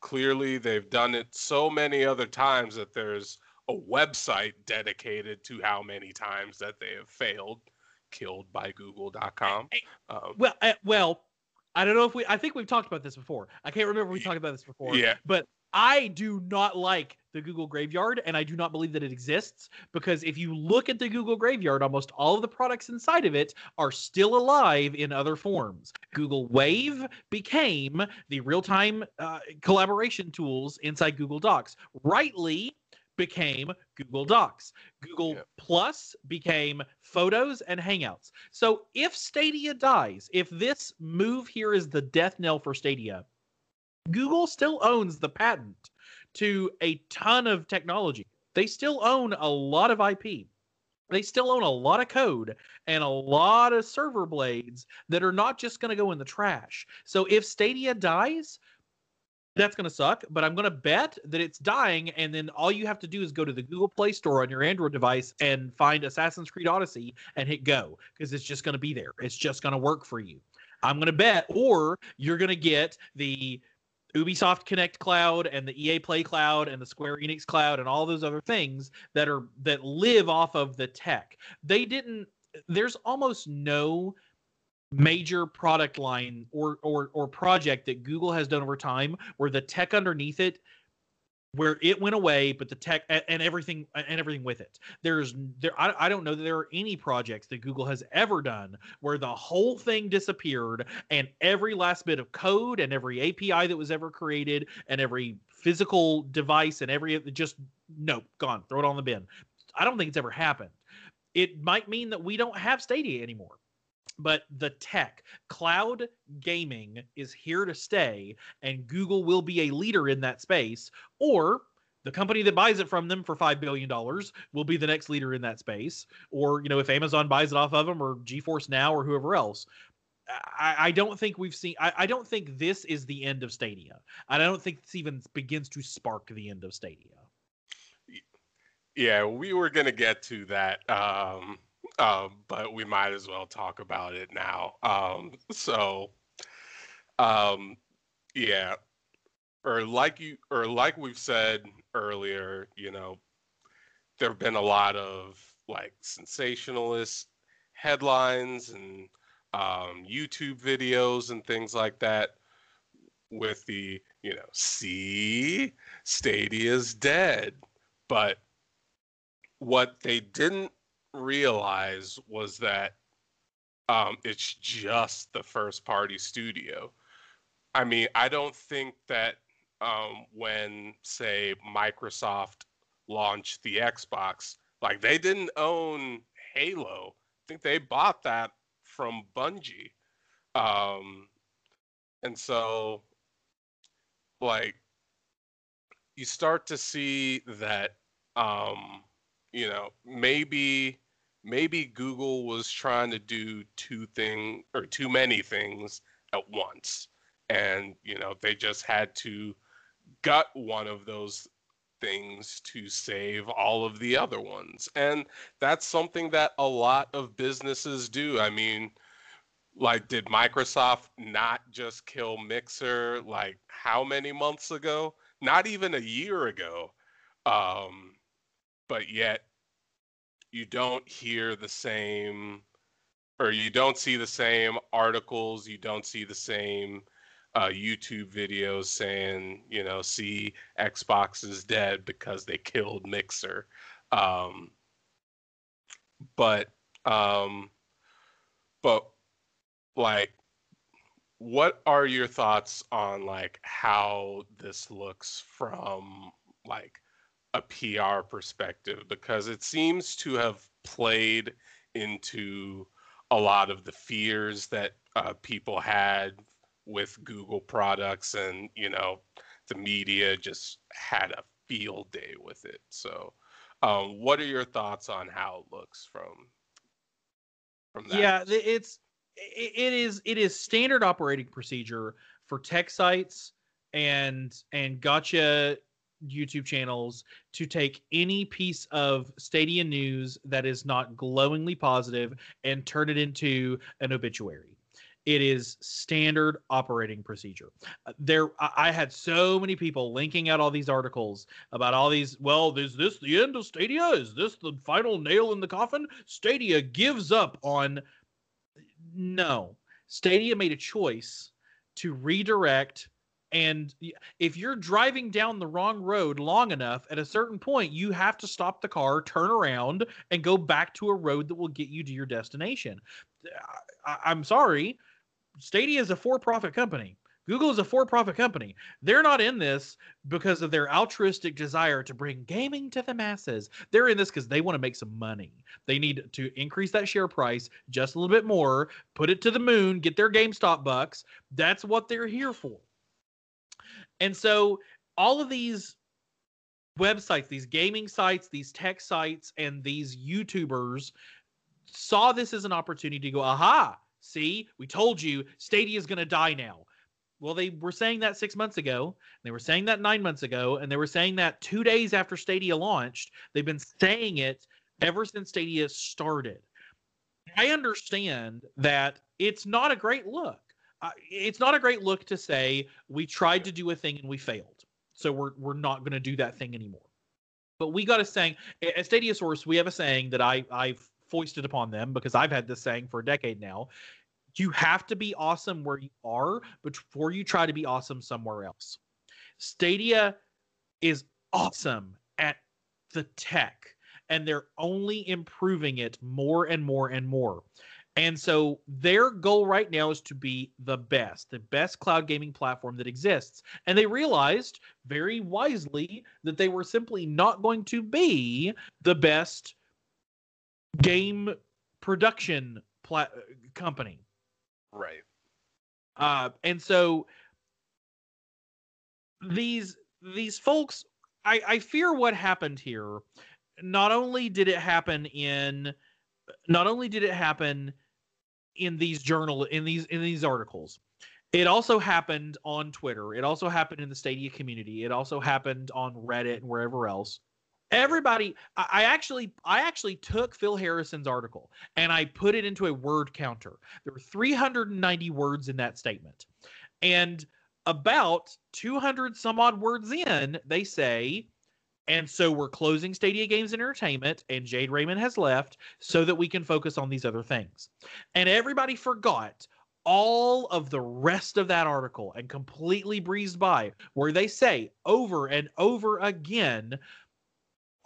clearly they've done it so many other times that there's a website dedicated to how many times that they have failed, killed by google.com. Um, well, well, I don't know if we I think we've talked about this before. I can't remember if we talked about this before. Yeah. But I do not like the Google Graveyard, and I do not believe that it exists because if you look at the Google Graveyard, almost all of the products inside of it are still alive in other forms. Google Wave became the real time uh, collaboration tools inside Google Docs. Writely, became Google Docs. Google yep. Plus became Photos and Hangouts. So if Stadia dies, if this move here is the death knell for Stadia, Google still owns the patent to a ton of technology. They still own a lot of IP. They still own a lot of code and a lot of server blades that are not just going to go in the trash. So if Stadia dies, that's going to suck, but I'm going to bet that it's dying. And then all you have to do is go to the Google Play Store on your Android device and find Assassin's Creed Odyssey and hit go because it's just going to be there. It's just going to work for you. I'm going to bet, or you're going to get the Ubisoft Connect Cloud and the EA Play Cloud and the Square Enix Cloud and all those other things that are that live off of the tech. They didn't. There's almost no major product line or or or project that Google has done over time where the tech underneath it where it went away but the tech and everything and everything with it. There's there I, I don't know that there are any projects that google has ever done where the whole thing disappeared and every last bit of code and every api that was ever created and every physical device and every just nope gone throw it on the bin. I don't think it's ever happened. It might mean that we don't have stadia anymore but the tech cloud gaming is here to stay and google will be a leader in that space or the company that buys it from them for $5 billion will be the next leader in that space. Or you know if amazon buys it off of them or geforce now or whoever else. I, I don't think we've seen I, I don't think this is the end of stadia. I don't think this even begins to spark the end of stadia. Yeah we were going to get to that um um, but we might as well talk about it now. Um, so, um, yeah, or like you, or like we've said earlier, you know, there have been a lot of like sensationalist headlines and um, YouTube videos and things like that with the, you know, see, Stadia's dead. But what they didn't realize was that um, it's just the first party studio. I mean, I don't think that um, when, say, Microsoft launched the Xbox, like they didn't own Halo. I think they bought that from Bungie. Um, and so, like, you start to see that, um, you know, maybe maybe Google was trying to do two thing or too many things at once. And, you know, they just had to gut one of those things to save all of the other ones. And that's something that a lot of businesses do. I mean, like did Microsoft not just kill Mixer like how many months ago? Not even a year ago. Um, but yet you don't hear the same or you don't see the same articles, you don't see the same uh, YouTube videos saying, you know, see Xbox is dead because they killed Mixer. Um, but, um, but like, what are your thoughts on like how this looks from like a PR perspective because it seems to have played into a lot of the fears that uh, people had with Google products, and you know, the media just had a field day with it. So, um, what are your thoughts on how it looks from from that? Yeah, it's it is it is standard operating procedure for tech sites and and gotcha YouTube channels to take any piece of Stadia news that is not glowingly positive and turn it into an obituary. It is standard operating procedure. Uh, There, I I had so many people linking out all these articles about all these. Well, is this the end of Stadia? Is this the final nail in the coffin? Stadia gives up on. No, Stadia made a choice to redirect and if you're driving down the wrong road long enough at a certain point you have to stop the car turn around and go back to a road that will get you to your destination. Uh, I, i'm sorry stadia is a for-profit company. Google is a for-profit company. They're not in this because of their altruistic desire to bring gaming to the masses. They're in this because they want to make some money. They need to increase that share price just a little bit more put it to the moon get their gamestop bucks. That's what they're here for and so all of these websites, these gaming sites, these tech sites, and these YouTubers saw this as an opportunity to go, aha, see, we told you Stadia is going to die now. Well, they were saying that six months ago. They were saying that nine months ago. And they were saying that two days after Stadia launched. They've been saying it ever since Stadia started. I understand that it's not a great look. It's not a great look to say we tried to do a thing and we failed. So we're we're not going to do that thing anymore. But we got a saying at Stadia Source, we have a saying that I I've foisted upon them because I've had this saying for a decade now. You have to be awesome where you are before you try to be awesome somewhere else. Stadia is awesome at the tech and they're only improving it more and more and more. And so their goal right now is to be the best, the best cloud gaming platform that exists. And they realized very wisely that they were simply not going to be the best game production pla- company. Right. Uh, and so these these folks, I, I fear what happened here. Not only did it happen in, not only did it happen in these journal in these in these articles, it also happened on Twitter. It also happened in the Stadia community. It also happened on Reddit and wherever else. Everybody, I, I actually, I actually took Phil Harrison's article and I put it into a word counter. There were 390 words in that statement, and about 200 some odd words in, they say, and so we're closing Stadia Games Entertainment, and Jade Raymond has left so that we can focus on these other things. And everybody forgot all of the rest of that article and completely breezed by, where they say over and over again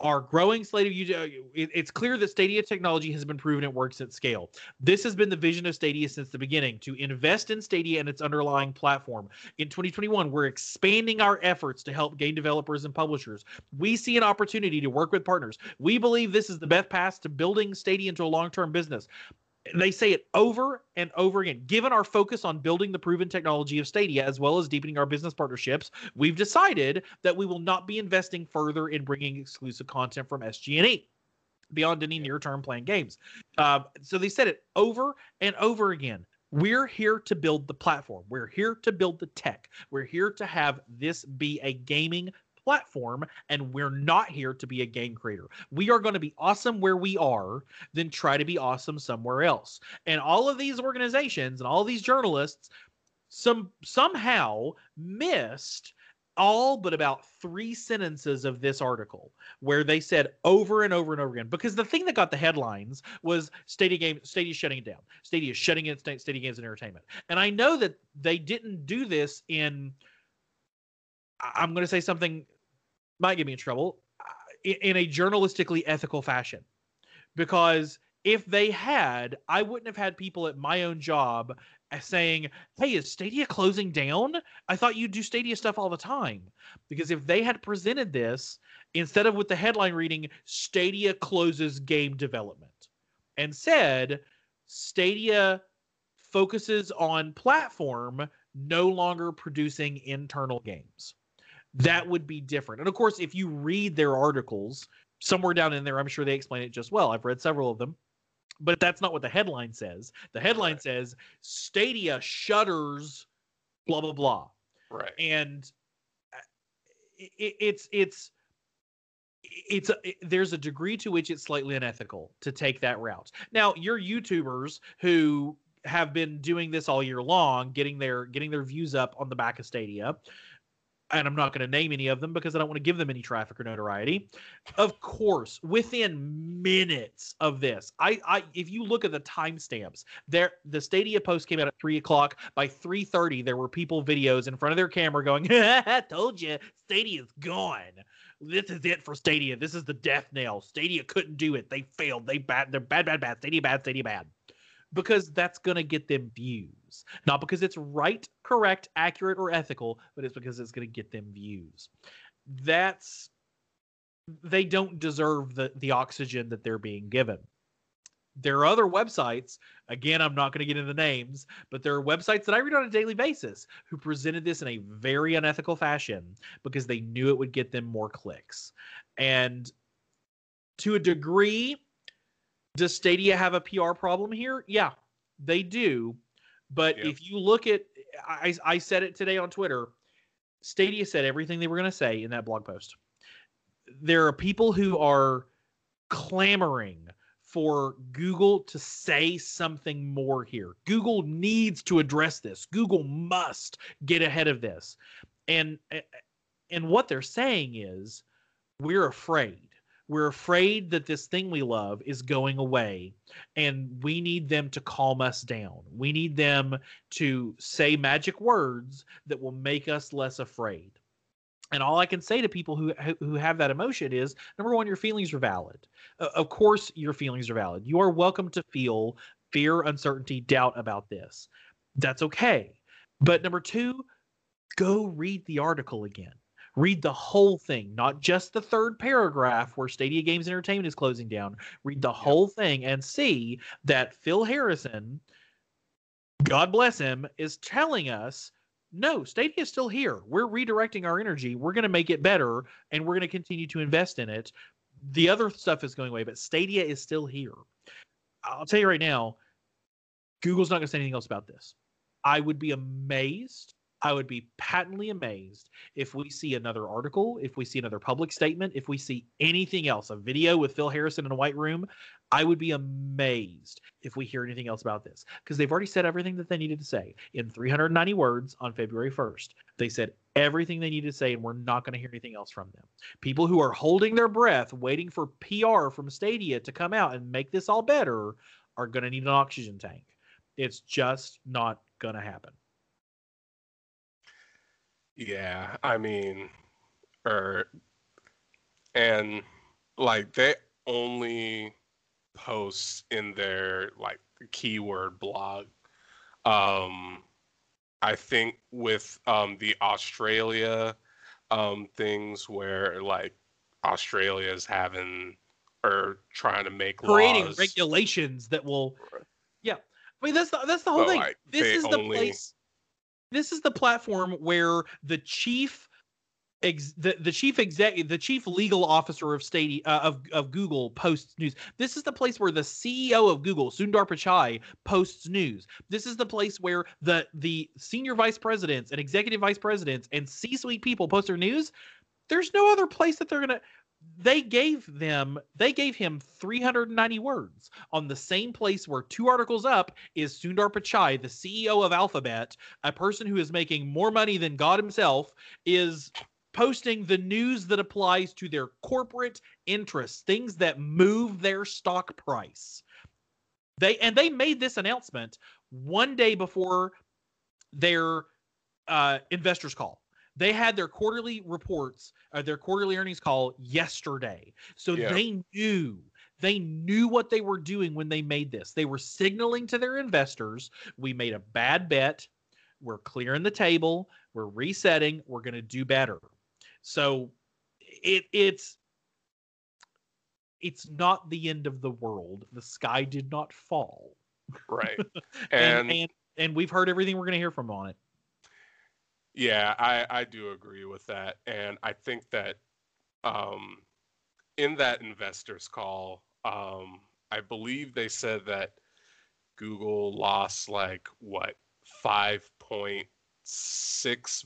our growing slate of user uh, it- it's clear that stadia technology has been proven it works at scale. This has been the vision of stadia since the beginning to invest in stadia and its underlying platform. In 2021 we're expanding our efforts to help game developers and publishers. We see an opportunity to work with partners. We believe this is the best path to building stadia into a long-term business they say it over and over again. Given our focus on building the proven technology of Stadia as well as deepening our business partnerships, we've decided that we will not be investing further in bringing exclusive content from SG&E beyond any near-term planned games. Uh, so they said it over and over again. We're here to build the platform. We're here to build the tech. We're here to have this be a gaming platform and we're not here to be a game creator. We are going to be awesome where we are, then try to be awesome somewhere else. And all of these organizations and all these journalists some somehow missed all but about three sentences of this article where they said over and over and over again because the thing that got the headlines was Stadia game Stadia shutting it down. Stadia is shutting it Sta- Stadia Games and Entertainment. And I know that they didn't do this in I'm going to say something might get me in trouble uh, in a journalistically ethical fashion. Because if they had i wouldn't have had people at my own job uh, saying hey is stadia closing down? I thought you do stadia stuff all the time. Because if they had presented this instead of with the headline reading stadia closes game development and said stadia focuses on platform no longer producing internal games that would be different. And of course, if you read their articles, somewhere down in there, I'm sure they explain it just well. I've read several of them. But that's not what the headline says. The headline Right. says Stadia shutters, blah, blah, blah. Right. And uh, it, it's it's it's a, it, there's a degree to which it's slightly unethical to take that route. Now, you're YouTubers who have been doing this all year long, getting their getting their views up on the back of Stadia. And I'm not going to name any of them because I don't want to give them any traffic or notoriety. Of course, within minutes of this, I, I if you look at the timestamps, there the Stadia post came out at three o'clock. By three thirty, there were people videos in front of their camera going, <laughs> "I told you, Stadia's gone." this is it for Stadia. This is the death nail. Stadia couldn't do it. They failed. They bad. They're bad, bad, bad. Stadia bad. Stadia bad. Because that's gonna get them views, not because it's right, correct, accurate, or ethical, but it's because it's gonna get them views. That's they don't deserve the the oxygen that they're being given. There are other websites, again, I'm not going to get into names, but there are websites that I read on a daily basis who presented this in a very unethical fashion because they knew it would get them more clicks. And to a degree, does Stadia have a PR problem here? Yeah, they do. But yep. if you look at, I, I said it today on Twitter, Stadia said everything they were going to say in that blog post. There are people who are clamoring for Google to say something more here. Google needs to address this. Google must get ahead of this. And and what they're saying is we're afraid. We're afraid that this thing we love is going away and we need them to calm us down. We need them to say magic words that will make us less afraid. And all I can say to people who who have that emotion is number one, your feelings are valid. Uh, of course, your feelings are valid. You are welcome to feel fear, uncertainty, doubt about this. That's okay. But number two, go read the article again. Read the whole thing, not just the third paragraph where Stadia Games Entertainment is closing down. Read the whole thing and see that Phil Harrison, God bless him, is telling us no, Stadia is still here. We're redirecting our energy. We're going to make it better and we're going to continue to invest in it. The other stuff is going away, but Stadia is still here. I'll tell you right now, Google's not going to say anything else about this. I would be amazed I would be patently amazed if we see another article, if we see another public statement, if we see anything else, a video with Phil Harrison in a white room. I would be amazed if we hear anything else about this because they've already said everything that they needed to say in 390 words on February 1st. They said everything they needed to say, and we're not going to hear anything else from them. People who are holding their breath, waiting for PR from Stadia to come out and make this all better, are going to need an oxygen tank. It's just not going to happen. Yeah, I mean, or er, and like they only post in their like keyword blog. Um, I think with um the Australia um things where like Australia is having or trying to make creating laws. regulations that will yeah I mean that's the that's the whole but thing. Like, this is the place this is the platform where the chief ex, the, the chief exec the chief legal officer of state uh, of of Google posts news. This is the place where the CEO of Google, Sundar Pichai, posts news. This is the place where the the senior vice presidents and executive vice presidents and C-suite people post their news. There's no other place that they're gonna they gave them they gave him 390 words on the same place where two articles up is Sundar Pichai, the CEO of Alphabet, a person who is making more money than God himself, is posting the news that applies to their corporate interests, things that move their stock price. They and they made this announcement one day before their uh, investors call. They had their quarterly reports, uh, their quarterly earnings call yesterday. So yeah. they knew they knew what they were doing when they made this. They were signaling to their investors, we made a bad bet. We're clearing the table. We're resetting. We're going to do better. So it it's it's not the end of the world. The sky did not fall. Right. <laughs> and, and, and and we've heard everything we're going to hear from on it. Yeah, I, I do agree with that. And I think that um, in that investors call, um, I believe they said that Google lost like what 5.6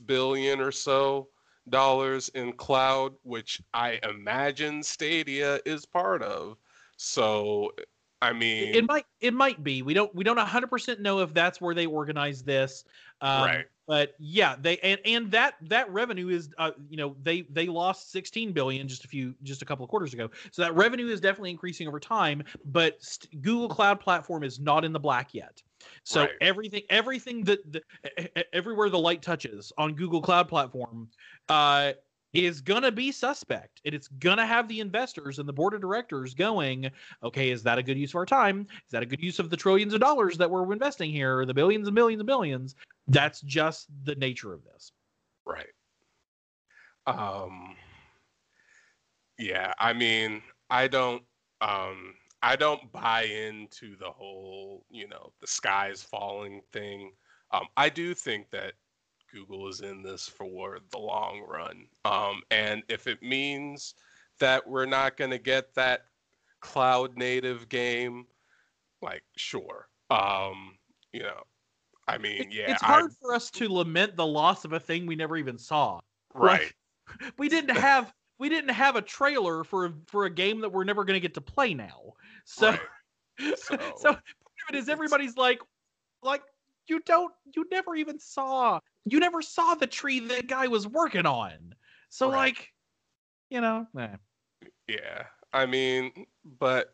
billion or so dollars in cloud, which I imagine Stadia is part of. So, I mean, it might it might be. We don't we don't 100% know if that's where they organize this. Um, right. But yeah, they and and that that revenue is uh, you know they they lost 16 billion just a few just a couple of quarters ago. So that revenue is definitely increasing over time. But st- Google Cloud Platform is not in the black yet. So Right. everything everything that the, everywhere the light touches on Google Cloud Platform uh, is gonna be suspect, and it's gonna have the investors and the board of directors going, okay, is that a good use of our time? Is that a good use of the trillions of dollars that we're investing here, the billions and billions and billions? That's just the nature of this. Right. Um yeah, I mean, I don't um I don't buy into the whole, you know, the sky's falling thing. Um I do think that Google is in this for the long run. Um and if it means that we're not going to get that cloud native game, like sure. Um you know, I mean, yeah, it's I- hard for us to lament the loss of a thing we never even saw. right. <laughs> we didn't have we didn't have a trailer for for a game that we're never going to get to play now. So right. <laughs> so, So, part of it is everybody's like like you don't you never even saw you never saw the tree that guy was working on. So Right. like you know. Yeah. I mean, but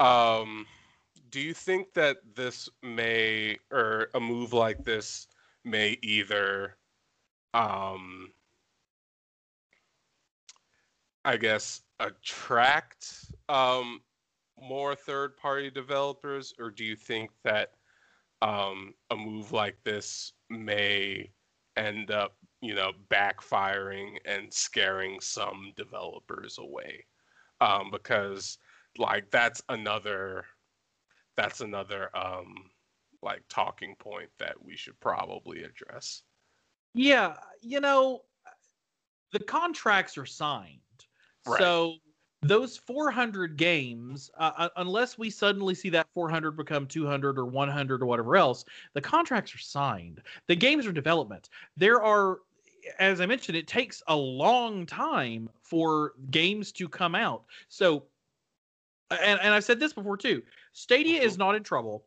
um do you think that this may or a move like this may either um I guess attract um more third party developers or do you think that um a move like this may end up, you know, backfiring and scaring some developers away? um, because like that's another that's another um, like talking point that we should probably address. Yeah, you know, the contracts are signed. Right. So those 400 games, uh, uh, unless we suddenly see that 400 become 200 or 100 or whatever else, the contracts are signed. The games are development. There are, as I mentioned, it takes a long time for games to come out. So, and, and I've said this before too Stadia is not in trouble.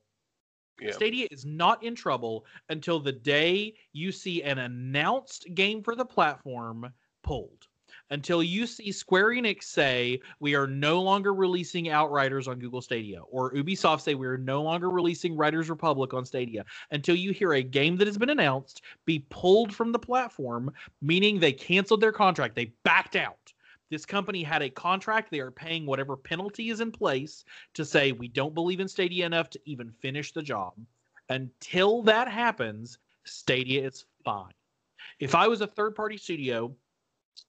Yeah. Stadia is not in trouble until the day you see an announced game for the platform pulled. Until you see Square Enix say we are no longer releasing Outriders on Google Stadia, or Ubisoft say we are no longer releasing Riders Republic on Stadia, until you hear a game that has been announced be pulled from the platform, meaning they canceled their contract, they backed out. This company had a contract. They are paying whatever penalty is in place to say we don't believe in Stadia enough to even finish the job. Until that happens, Stadia is fine. If I was a third party studio,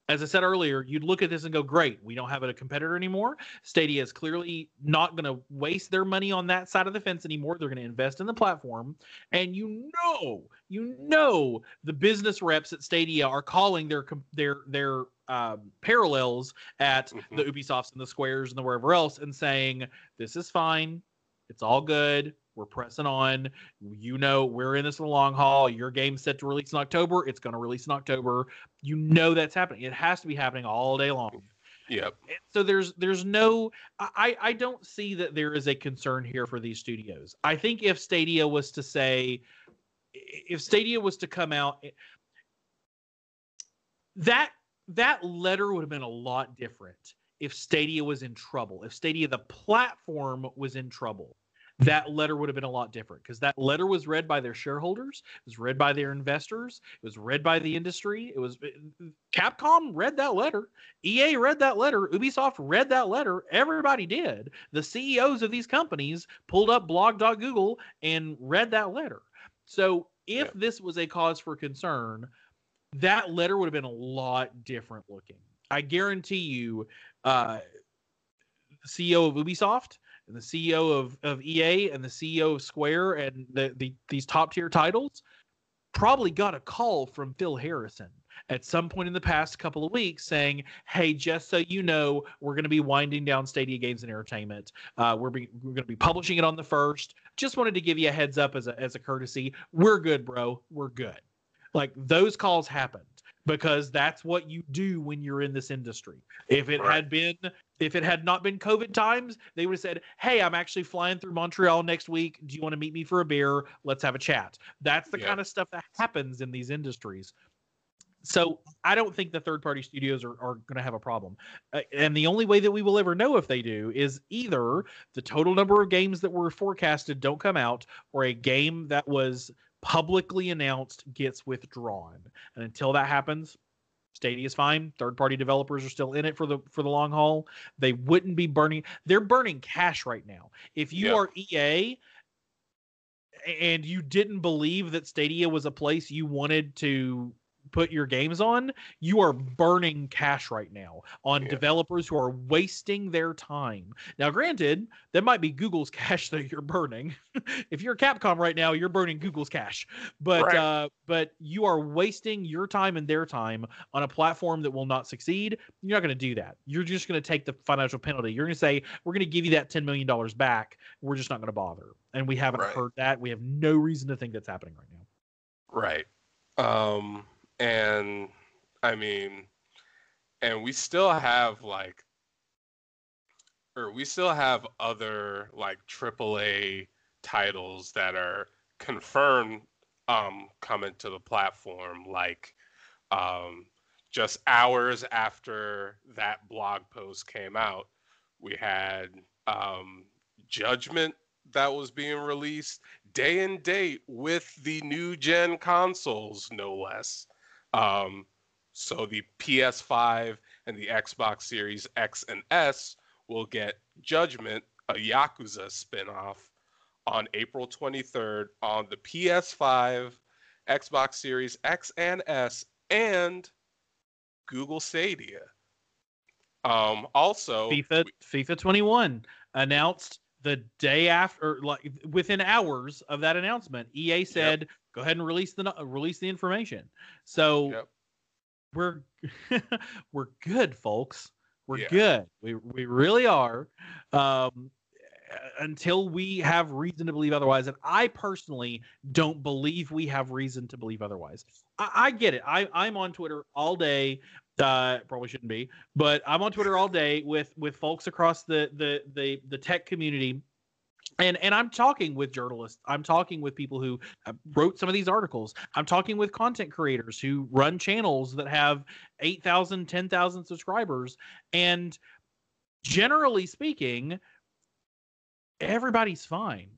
as I said earlier, you'd look at this and go, great, we don't have a competitor anymore. Stadia is clearly not going to waste their money on that side of the fence anymore. They're going to invest in the platform. And you know, you know, the business reps at Stadia are calling their their their um, parallels at Mhm. the Ubisofts and the Squares and the wherever else and saying, this is fine. It's all good. We're pressing on. You know, we're in this in the long haul. Your game's set to release in October. It's going to release in October. You know that's happening. It has to be happening all day long. Yep. So there's there's no I I don't see that there is a concern here for these studios. I think if Stadia was to say if Stadia was to come out that that letter would have been a lot different if Stadia was in trouble. If Stadia the platform was in trouble. That letter would have been a lot different because that letter was read by their shareholders, it was read by their investors, it was read by the industry. It was Capcom read that letter. EA read that letter. Ubisoft read that letter. Everybody did. The CEOs of these companies pulled up blog.google and read that letter. So if Yeah. this was a cause for concern, that letter would have been a lot different looking. I guarantee you, uh, CEO of Ubisoft and the CEO of, of EA and the CEO of Square and the, the these top tier titles probably got a call from Phil Harrison at some point in the past couple of weeks saying, "Hey, just so you know, we're going to be winding down Stadia Games and Entertainment. Uh, we're be, we're going to be publishing it on the first. Just wanted to give you a heads up as a as a courtesy. We're good, bro. We're good." Like those calls happened. because that's what you do when you're in this industry. If it Right. had been if it had not been COVID times, they would have said, "Hey, I'm actually flying through Montreal next week. Do you want to meet me for a beer? Let's have a chat." That's the Yeah. kind of stuff that happens in these industries. So I don't think the third party studios are, are going to have a problem. Uh, and the only way that we will ever know if they do is either the total number of games that were forecasted don't come out or a game that was publicly announced gets withdrawn. And until that happens, Stadia is fine. Third party developers are still in it for the for the long haul. They wouldn't be burning they're burning cash right now. If you Yeah. are EA and you didn't believe that Stadia was a place you wanted to put your games on, you are burning cash right now on Yeah. developers who are wasting their time. Now, granted, that might be Google's <laughs> cash that you're burning. if you're Capcom right now, you're burning Google's cash. But Right. uh, but you are wasting your time and their time on a platform that will not succeed. You're not going to do that. You're just going to take the financial penalty. You're going to say we're going to give you that ten million dollars back. We're just not going to bother. And we haven't Right. heard that. We have no reason to think that's happening right now. Right. Um, and I mean, and we still have like, or we still have other like AAA titles that are confirmed um coming to the platform like um just hours after that blog post came out we had um judgment that was being released day and date with the new gen consoles, no less. Um, so the PS5 and the Xbox Series X and S will get Judgment, a Yakuza spinoff, on April 23rd on the PS5, Xbox Series X and S, and Google Stadia. Um, also, FIFA FIFA 21 announced the day after, like within hours of that announcement. EA said, "Go ahead and release the release the information." So Yep. we're <laughs> we're good, folks. We're Yeah. good. We we really are. Um, until we have reason to believe otherwise, and I personally don't believe we have reason to believe otherwise. I, I get it. I I'm on Twitter all day. Uh, probably shouldn't be, but I'm on Twitter all day with with folks across the the the the tech community and and i'm talking with journalists i'm talking with people who uh, wrote some of these articles i'm talking with content creators who run channels that have 8000 10000 subscribers and generally speaking everybody's fine.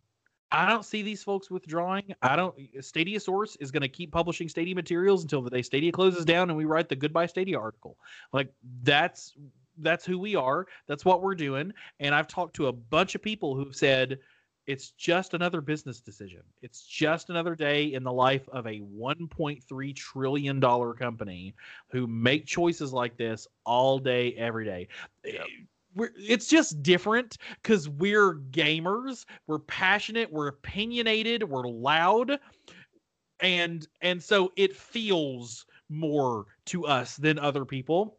I don't see these folks withdrawing i don't stadia source is going to keep publishing stadia materials until the day stadia closes down and we write the goodbye stadia article. Like that's that's who we are that's what we're doing and i've talked to a bunch of people who've said it's just another business decision. It's just another day in the life of a 1.3 trillion dollar company who make choices like this all day every day. Yep. Eh, we're, it's just different because we're gamers we're passionate we're opinionated we're loud and and so it feels more to us than other people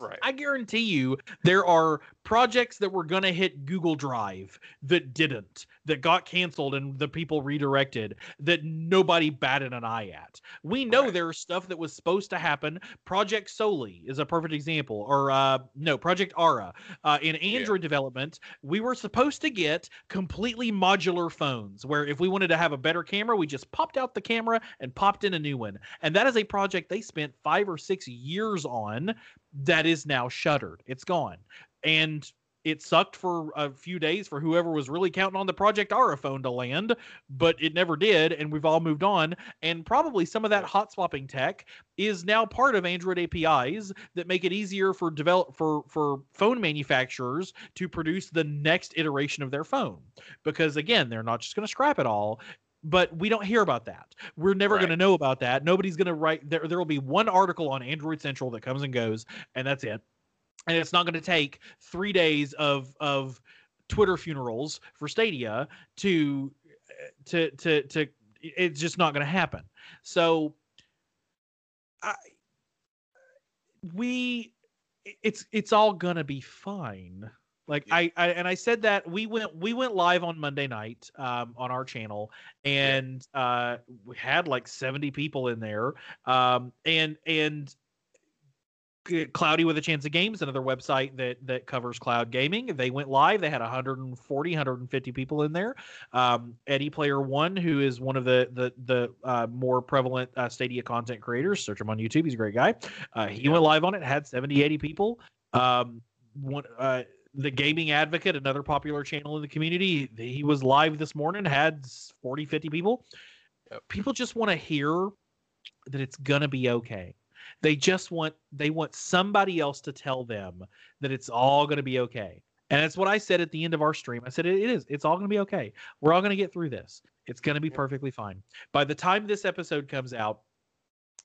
right. I guarantee you there are projects that were going to hit Google Drive that didn't, that got canceled and the people redirected that nobody batted an eye at. We know Right. there's stuff that was supposed to happen. Project Soli is a perfect example, or uh, no, Project Ara. Uh, in Android development, we were supposed to get completely modular phones where if we wanted to have a better camera, we just popped out the camera and popped in a new one. And that is a project they spent five or six years on that is now shuttered. It's gone. And it sucked for a few days for whoever was really counting on the Project Ara phone to land, but it never did, and we've all moved on. And probably some of that hot swapping tech is now part of Android APIs that make it easier for develop for for phone manufacturers to produce the next iteration of their phone. Because again, they're not just going to scrap it all but we don't hear about that. We're never Right. going to know about that. Nobody's going to write there there will be one article on Android Central that comes and goes and that's it. And it's not going to take 3 days of of Twitter funerals for Stadia to eh, to to to it's just not going to happen. So I we it's it's all going to be fine. Like Yeah. I, I and I said that we went we went live on Monday night um, on our channel and uh, we had like 70 people in there um, and and Cloudy with a Chance of Games, another website that that covers cloud gaming. They went live. They had 140, 150 people in there. Um, Eddie Player One, who is one of the the the uh, more prevalent uh, Stadia content creators, search him on YouTube. He's a great guy. Uh, he yeah. went live on it. Had 70, 80 people. Um, one uh, the gaming advocate another popular channel in the community he was live this morning had 40 50 people. People just want to hear that it's gonna be okay. They just want they want somebody else to tell them that it's all gonna be okay. And that's what i said at the end of our stream. I said it is it's all gonna be okay. We're all gonna get through this. It's gonna be perfectly fine. By the time this episode comes out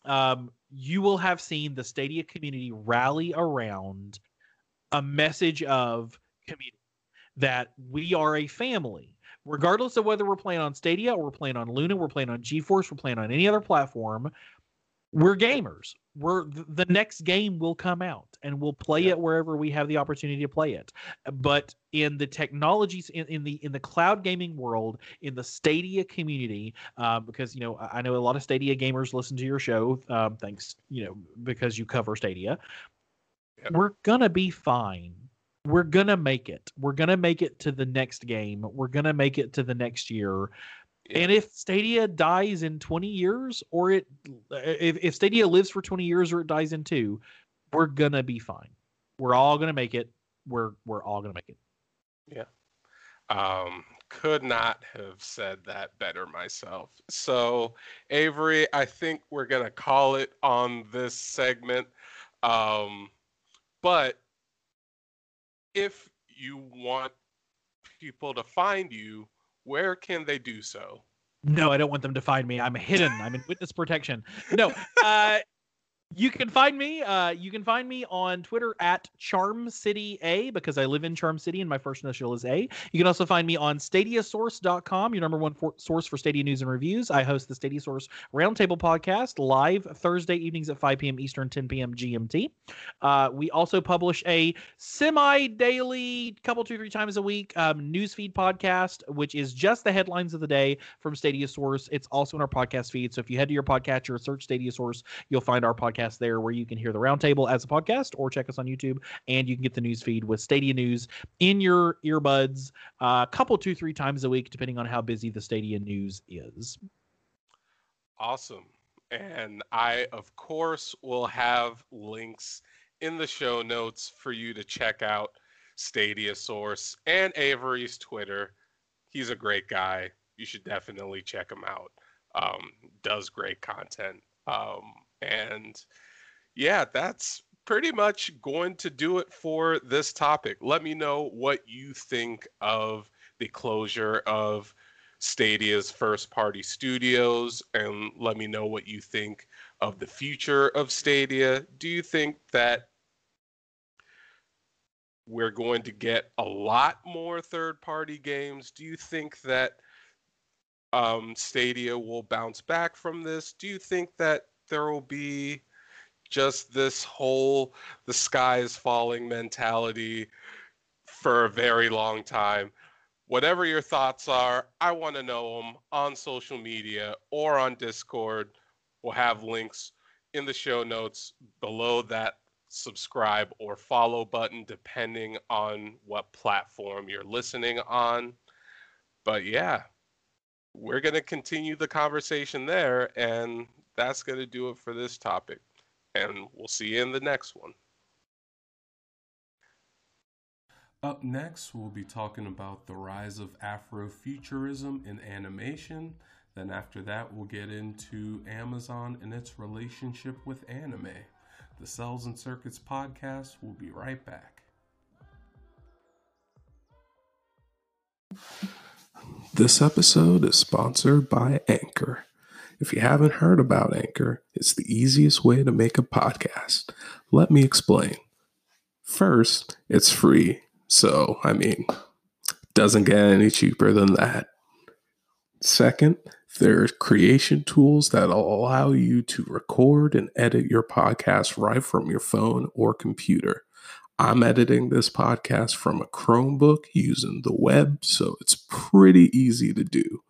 um, you will have seen the stadia community rally around a message of community that we are a family regardless of whether we're playing on stadia or we're playing on luna we're playing on geforce we're playing on any other platform we're gamers we're the next game will come out and we'll play yeah. it wherever we have the opportunity to play it but in the technologies in, in the in the cloud gaming world in the stadia community um, because you know i know a lot of stadia gamers listen to your show um, thanks you know because you cover stadia We're gonna be fine. We're gonna make it. We're gonna make it to the next game. We're gonna make it to the next year. And if Stadia dies in 20 years, or it if, if Stadia lives for 20 years or it dies in two, we're gonna be fine. We're all gonna make it. We're we're all gonna make it. Yeah. Um, could not have said that better myself. So, Avery, I think we're going to call it on this segment. Um, but if you want people to find you, where can they do so? No, I don't want them to find me. I'm hidden. I'm in witness protection. No, <laughs> uh, you can find me. Uh, you can find me on Twitter at Charm City A because I live in Charm City and my first initial is A. You can also find me on StadiaSource.com, your number one for- source for Stadia news and reviews. I host the Stadia Source Roundtable podcast live Thursday evenings at 5 p.m. Eastern, 10 p.m. GMT. Uh, we also publish a semi-daily, couple two three times a week um, newsfeed podcast, which is just the headlines of the day from Stadia Source. It's also in our podcast feed. So if you head to your podcatcher, or search Stadia Source, you'll find our podcast podcast there where you can hear the roundtable as a podcast or check us on YouTube and you can get the news feed with Stadia News in your earbuds a uh, couple, two, three times a week, depending on how busy the Stadia News is. Awesome. And I, of course, will have links in the show notes for you to check out Stadia Source and Avery's Twitter. He's a great guy. You should definitely check him out. Um, does great content. Um, and yeah, that's pretty much going to do it for this topic. Let me know what you think of the closure of Stadia's first party studios and let me know what you think of the future of Stadia. Do you think that we're going to get a lot more third party games? Do you think that um, Stadia will bounce back from this? Do you think that there will be just this whole the sky is falling mentality for a very long time. Whatever your thoughts are, I want to know them on social media or on Discord. We'll have links in the show notes below that subscribe or follow button, depending on what platform you're listening on. But yeah, we're going to continue the conversation there. And that's going to do it for this topic. And we'll see you in the next one. Up next, we'll be talking about the rise of Afrofuturism in animation. Then, after that, we'll get into Amazon and its relationship with anime. The Cels and Circuits podcast will be right back. This episode is sponsored by Anchor. If you haven't heard about Anchor, it's the easiest way to make a podcast. Let me explain. First, it's free. So, I mean, doesn't get any cheaper than that. Second, there are creation tools that allow you to record and edit your podcast right from your phone or computer. I'm editing this podcast from a Chromebook using the web, so it's pretty easy to do.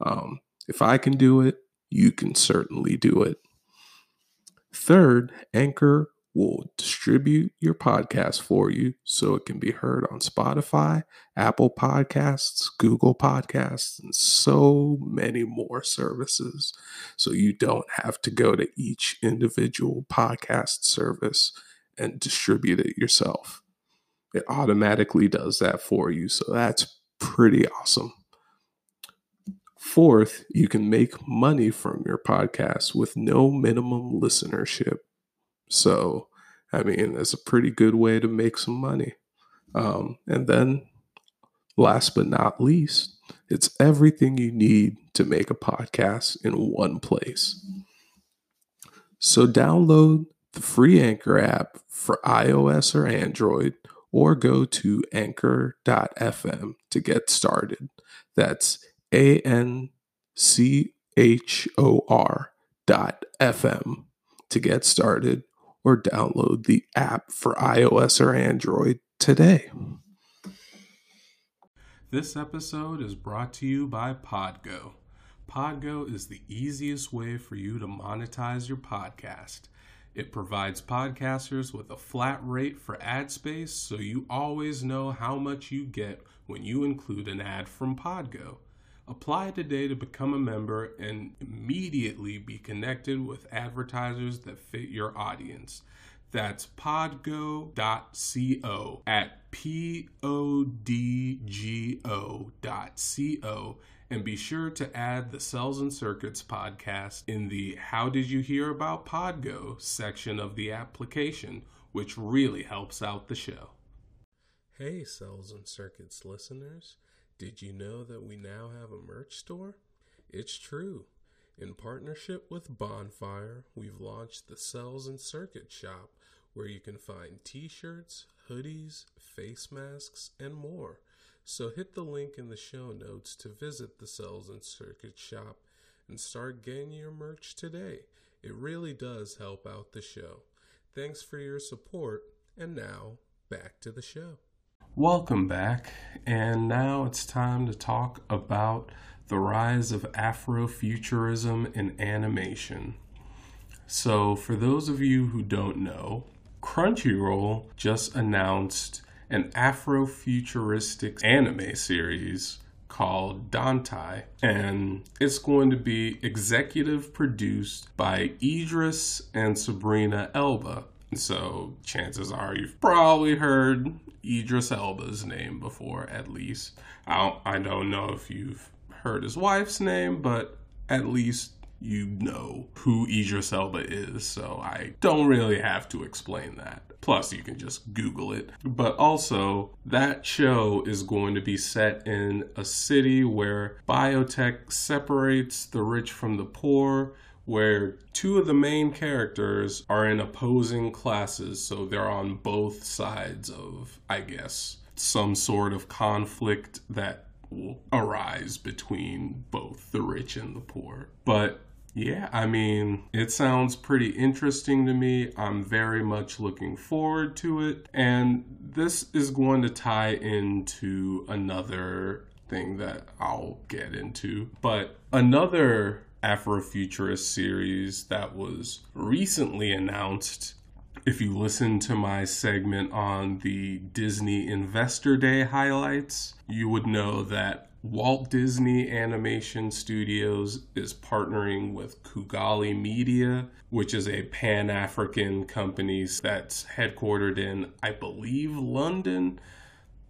Um, if I can do it, you can certainly do it. Third, Anchor will distribute your podcast for you so it can be heard on Spotify, Apple Podcasts, Google Podcasts, and so many more services. So you don't have to go to each individual podcast service and distribute it yourself. It automatically does that for you. So that's pretty awesome. Fourth, you can make money from your podcast with no minimum listenership. So, I mean, it's a pretty good way to make some money. Um, and then, last but not least, it's everything you need to make a podcast in one place. So, download the free Anchor app for iOS or Android, or go to anchor.fm to get started. That's A N C H O R dot FM to get started or download the app for iOS or Android today. This episode is brought to you by Podgo. Podgo is the easiest way for you to monetize your podcast. It provides podcasters with a flat rate for ad space so you always know how much you get when you include an ad from Podgo. Apply today to become a member and immediately be connected with advertisers that fit your audience. That's podgo.co at P O D G O dot C O. And be sure to add the Cels and Circuits podcast in the How Did You Hear About Podgo section of the application, which really helps out the show. Hey, Cels and Circuits listeners. Did you know that we now have a merch store? It's true. In partnership with Bonfire, we've launched the Cels and Circuit shop where you can find t shirts, hoodies, face masks, and more. So hit the link in the show notes to visit the Cels and Circuit shop and start getting your merch today. It really does help out the show. Thanks for your support, and now back to the show. Welcome back, and now it's time to talk about the rise of Afrofuturism in animation. So, for those of you who don't know, Crunchyroll just announced an Afrofuturistic anime series called Dantai, and it's going to be executive produced by Idris and Sabrina Elba. So, chances are you've probably heard Idris Elba's name before, at least. I don't, I don't know if you've heard his wife's name, but at least you know who Idris Elba is, so I don't really have to explain that. Plus, you can just Google it. But also, that show is going to be set in a city where biotech separates the rich from the poor, where two of the main characters are in opposing classes, so they're on both sides of, I guess, some sort of conflict that will arise between both the rich and the poor. But yeah, I mean, it sounds pretty interesting to me. I'm very much looking forward to it. And this is going to tie into another thing that I'll get into. But another Afrofuturist series that was recently announced. If you listen to my segment on the Disney Investor Day highlights, you would know that Walt Disney Animation Studios is partnering with Kugali Media, which is a Pan African company that's headquartered in, I believe, London.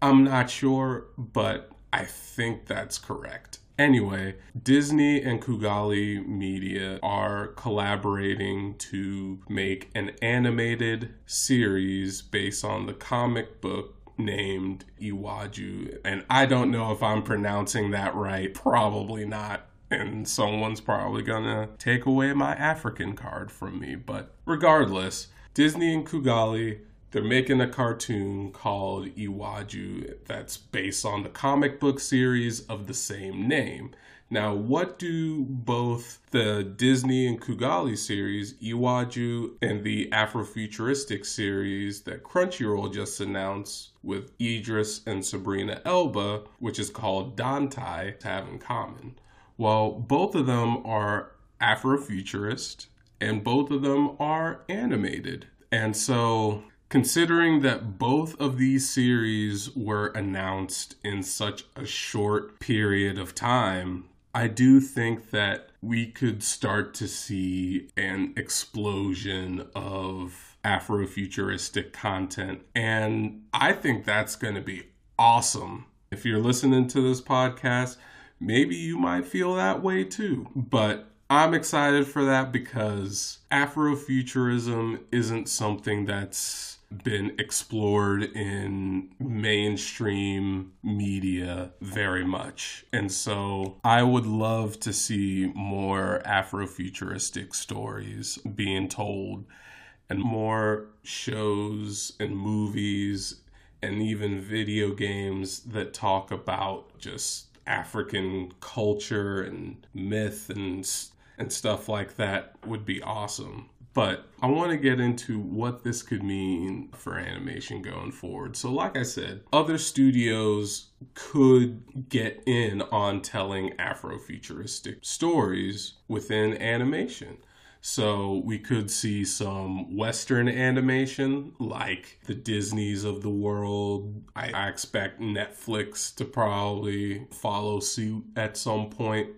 I'm not sure, but I think that's correct. Anyway, Disney and Kugali Media are collaborating to make an animated series based on the comic book named Iwaju. And I don't know if I'm pronouncing that right. Probably not. And someone's probably gonna take away my African card from me. But regardless, Disney and Kugali, they're making a cartoon called Iwaju that's based on the comic book series of the same name. Now, what do both the Disney and Kugali series, Iwaju, and the Afrofuturistic series that Crunchyroll just announced with Idris and Sabrina Elba, which is called Dantai, have in common? Well, both of them are Afrofuturist and both of them are animated. And so, considering that both of these series were announced in such a short period of time, I do think that we could start to see an explosion of Afrofuturistic content. And I think that's going to be awesome. If you're listening to this podcast, maybe you might feel that way too. But I'm excited for that because Afrofuturism isn't something that's been explored in mainstream media very much. And so I would love to see more Afrofuturistic stories being told and more shows and movies and even video games that talk about just African culture and myth and and stuff like that would be awesome. But I want to get into what this could mean for animation going forward. So, like I said, other studios could get in on telling Afrofuturistic stories within animation. So we could see some Western animation like the Disneys of the world. I, I, expect Netflix to probably follow suit at some point.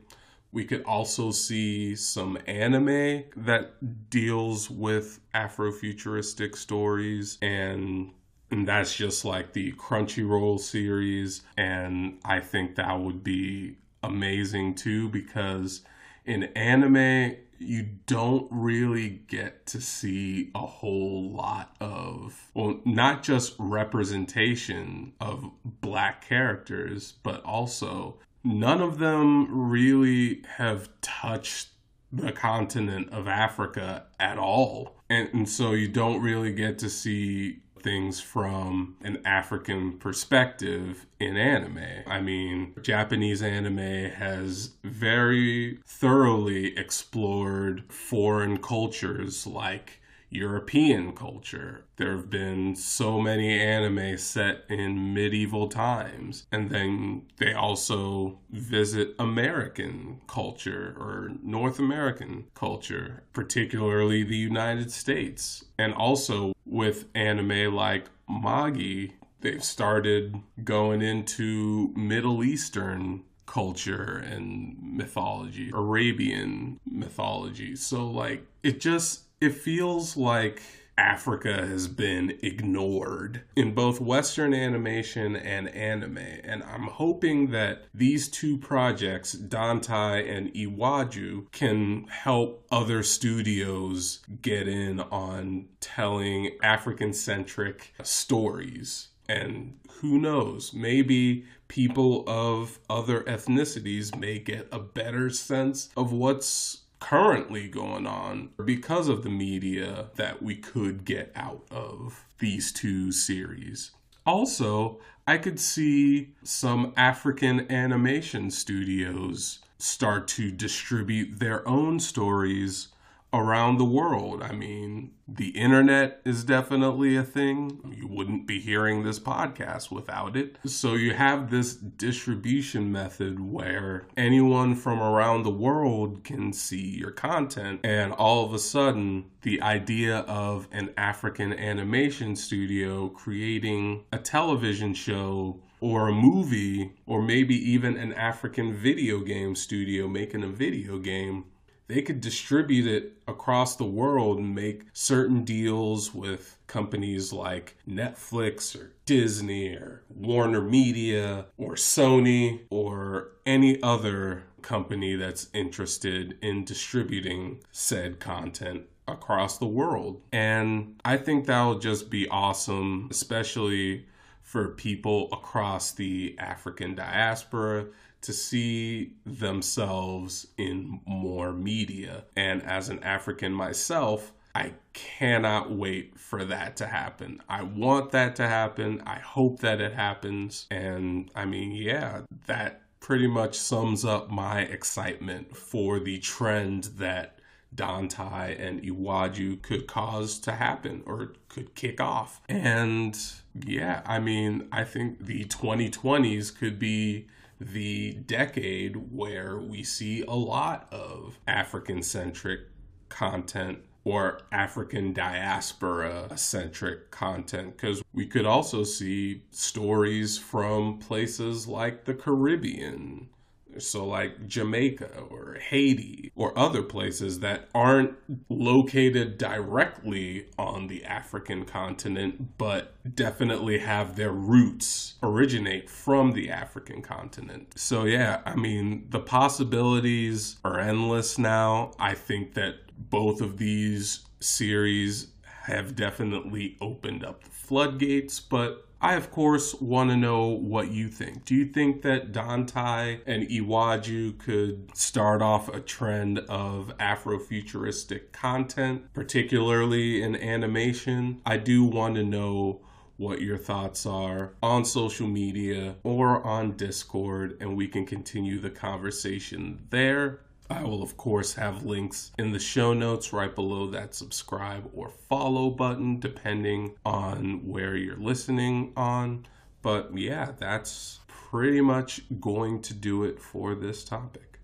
We could also see some anime that deals with Afrofuturistic stories and and that's just like the Crunchyroll series and I think that would be amazing too because in anime you don't really get to see a whole lot of, well, not just representation of black characters, but also none of them really have touched the continent of Africa at all. And, and so you don't really get to see things from an African perspective in anime. I mean, Japanese anime has very thoroughly explored foreign cultures like European culture. There have been so many anime set in medieval times. And then they also visit American culture or North American culture, particularly the United States. And also with anime like Magi, they've started going into Middle Eastern culture and mythology, Arabian mythology. So, like, it just it feels like Africa has been ignored in both Western animation and anime. And I'm hoping that these two projects, Dantai and Iwaju, can help other studios get in on telling African centric stories. And who knows, maybe people of other ethnicities may get a better sense of what's currently going on because of the media that we could get out of these two series. Also, I could see some African animation studios start to distribute their own stories around the world. I mean, the internet is definitely a thing. You wouldn't be hearing this podcast without it. So you have this distribution method where anyone from around the world can see your content. And all of a sudden, the idea of an African animation studio creating a television show or a movie, or maybe even an African video game studio making a video game they could distribute it across the world and make certain deals with companies like Netflix or Disney or Warner Media or Sony or any other company that's interested in distributing said content across the world. And I think that'll just be awesome, especially for people across the African diaspora to see themselves in more media. And as an African myself, I cannot wait for that to happen. I want that to happen. I hope that it happens. And I mean, yeah, that pretty much sums up my excitement for the trend that Dantai and Iwaju could cause to happen or could kick off. And yeah, I mean, I think the 2020s could be the decade where we see a lot of African centric content or African diaspora centric content because we could also see stories from places like the Caribbean. So, like Jamaica or Haiti or other places that aren't located directly on the African continent, but definitely have their roots originate from the African continent. So, yeah, I mean, the possibilities are endless now. I think that both of these series have definitely opened up the floodgates, but I, of course, want to know what you think. Do you think that Dantai and Iwaju could start off a trend of Afrofuturistic content, particularly in animation? I do want to know what your thoughts are on social media or on Discord, and we can continue the conversation there. I will, of course, have links in the show notes right below that subscribe or follow button, depending on where you're listening on. But yeah, that's pretty much going to do it for this topic.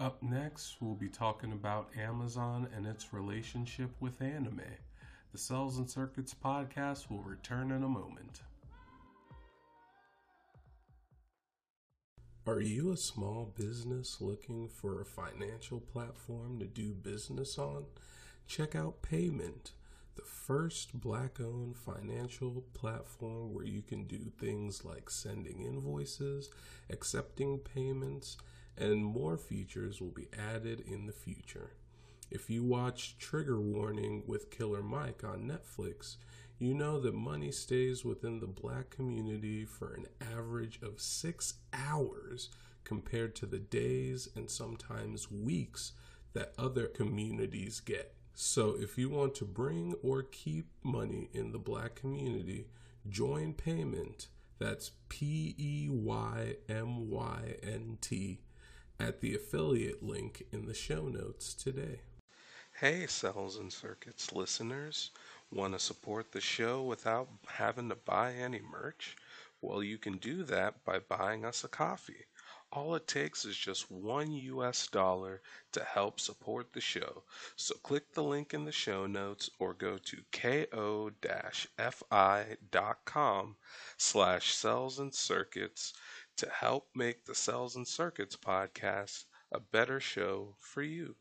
Up next, we'll be talking about Amazon and its relationship with anime. The Cels and Circuits podcast will return in a moment. Are you a small business looking for a financial platform to do business on? Check out Peymynt, the first black owned financial platform where you can do things like sending invoices, accepting payments, and more features will be added in the future. If you watch Trigger Warning with Killer Mike on Netflix, you know that money stays within the black community for an average of six hours compared to the days and sometimes weeks that other communities get. So, if you want to bring or keep money in the black community, join Peymynt. That's P E Y M Y N T at the affiliate link in the show notes today. Hey, Cels and Circuits listeners. Want to support the show without having to buy any merch? Well, you can do that by buying us a coffee. All it takes is just one US dollar to help support the show. So click the link in the show notes or go to ko-fi.com slash cels and circuits to help make the Cels and Circuits podcast a better show for you.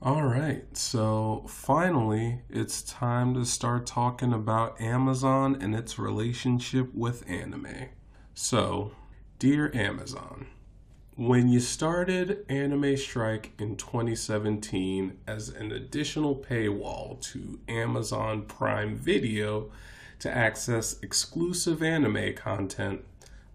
All right, so finally, it's time to start talking about Amazon and its relationship with anime. So, dear Amazon, when you started Anime Strike in 2017 as an additional paywall to Amazon Prime Video to access exclusive anime content,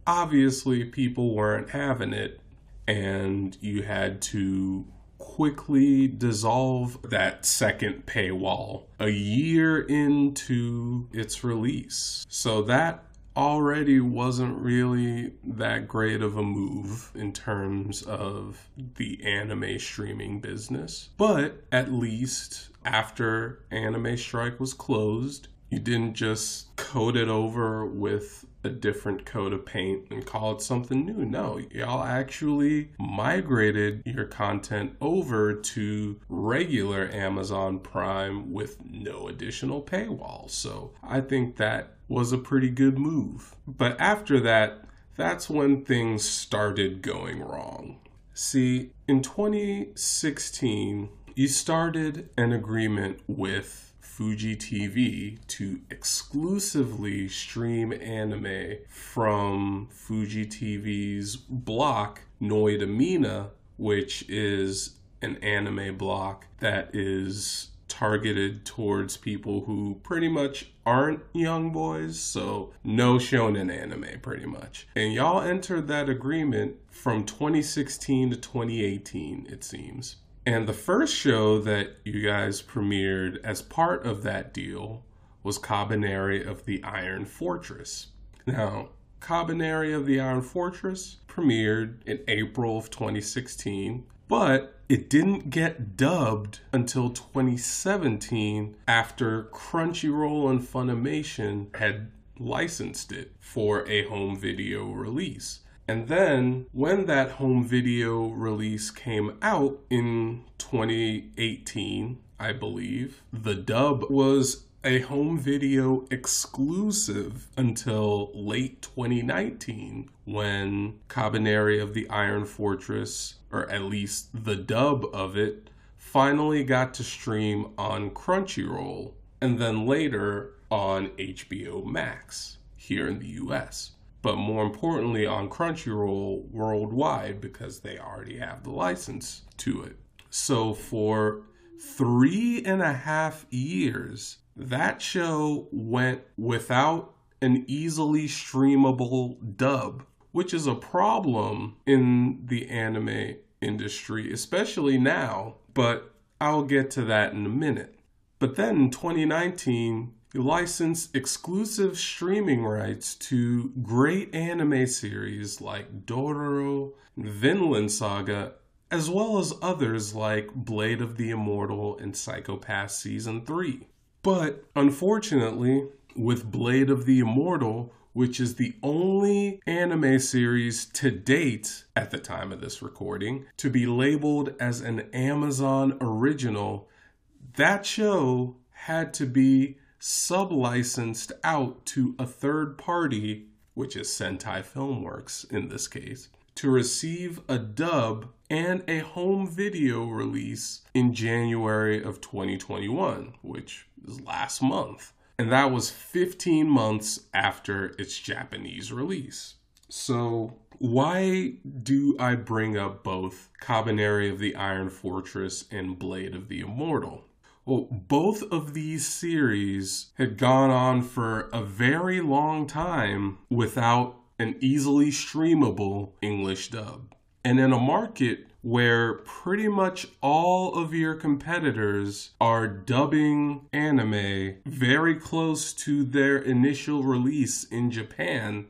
obviously people weren't having it, and you had to quickly dissolve that second paywall a year into its release. So that already wasn't really that great of a move in terms of the anime streaming business. But at least after Anime Strike was closed, you didn't just coat it over with a different coat of paint and call it something new. No, y'all actually migrated your content over to regular Amazon Prime with no additional paywall. So I think that was a pretty good move. But after that, that's when things started going wrong. See, in 2016, you started an agreement with Fuji TV to exclusively stream anime from Fuji TV's block Noitamina, which is an anime block that is targeted towards people who pretty much aren't young boys, so no shonen anime pretty much. And y'all entered that agreement from 2016 to 2018, it seems. And the first show that you guys premiered as part of that deal was Kabaneri of the Iron Fortress. Now, Kabaneri of the Iron Fortress premiered in April of 2016, but it didn't get dubbed until 2017 after Crunchyroll and Funimation had licensed it for a home video release. And then when that home video release came out in 2018, I believe. The dub was a home video exclusive until late 2019 when Kabaneri of the Iron Fortress, or at least the dub of it, finally got to stream on Crunchyroll and then later on HBO Max here in the US. But more importantly, on Crunchyroll worldwide because they already have the license to it. So for three and a half years, that show went without an easily streamable dub, which is a problem in the anime industry, especially now, but I'll get to that in a minute. But then in 2019, you licensed exclusive streaming rights to great anime series like Dororo, Vinland Saga, as well as others like Blade of the Immortal and Psycho-Pass Season 3. But unfortunately, with Blade of the Immortal, which is the only anime series to date at the time of this recording to be labeled as an Amazon original, that show had to be sub-licensed out to a third party, which is Sentai Filmworks in this case, to receive a dub and a home video release in January of 2021, which is last month. And that was 15 months after its Japanese release. So, why do I bring up both Kabaneri of the Iron Fortress and Blade of the Immortal? Well, both of these series had gone on for a very long time without an easily streamable English dub. And in a market where pretty much all of your competitors are dubbing anime very close to their initial release in Japan,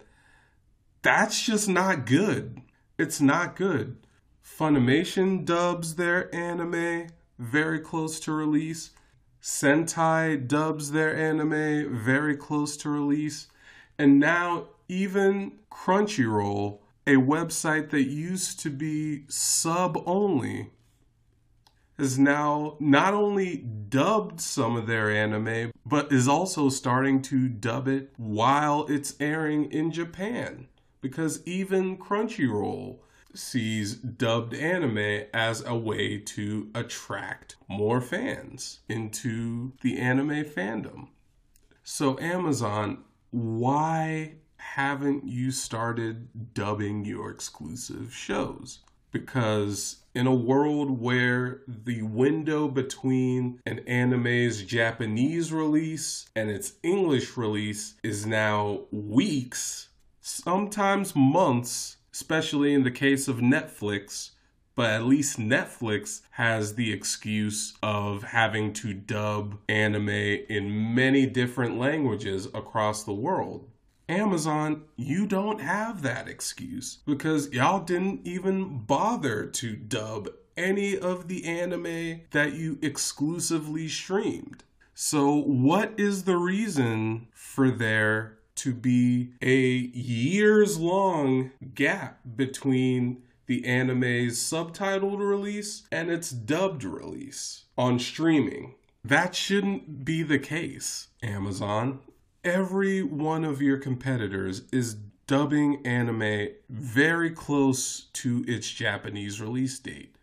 that's just not good. It's not good. Funimation dubs their anime very close to release. Sentai dubs their anime very close to release. And now even Crunchyroll, a website that used to be sub only, has now not only dubbed some of their anime, but is also starting to dub it while it's airing in Japan. Because even Crunchyroll sees dubbed anime as a way to attract more fans into the anime fandom. So, Amazon, why haven't you started dubbing your exclusive shows? Because in a world where the window between an anime's Japanese release and its English release is now weeks, sometimes months, especially in the case of Netflix, but at least Netflix has the excuse of having to dub anime in many different languages across the world. Amazon, you don't have that excuse because y'all didn't even bother to dub any of the anime that you exclusively streamed. So, what is the reason for there to be a years long gap between the anime's subtitled release and its dubbed release on streaming? That shouldn't be the case, Amazon every one of your competitors is dubbing anime very close to its Japanese release date.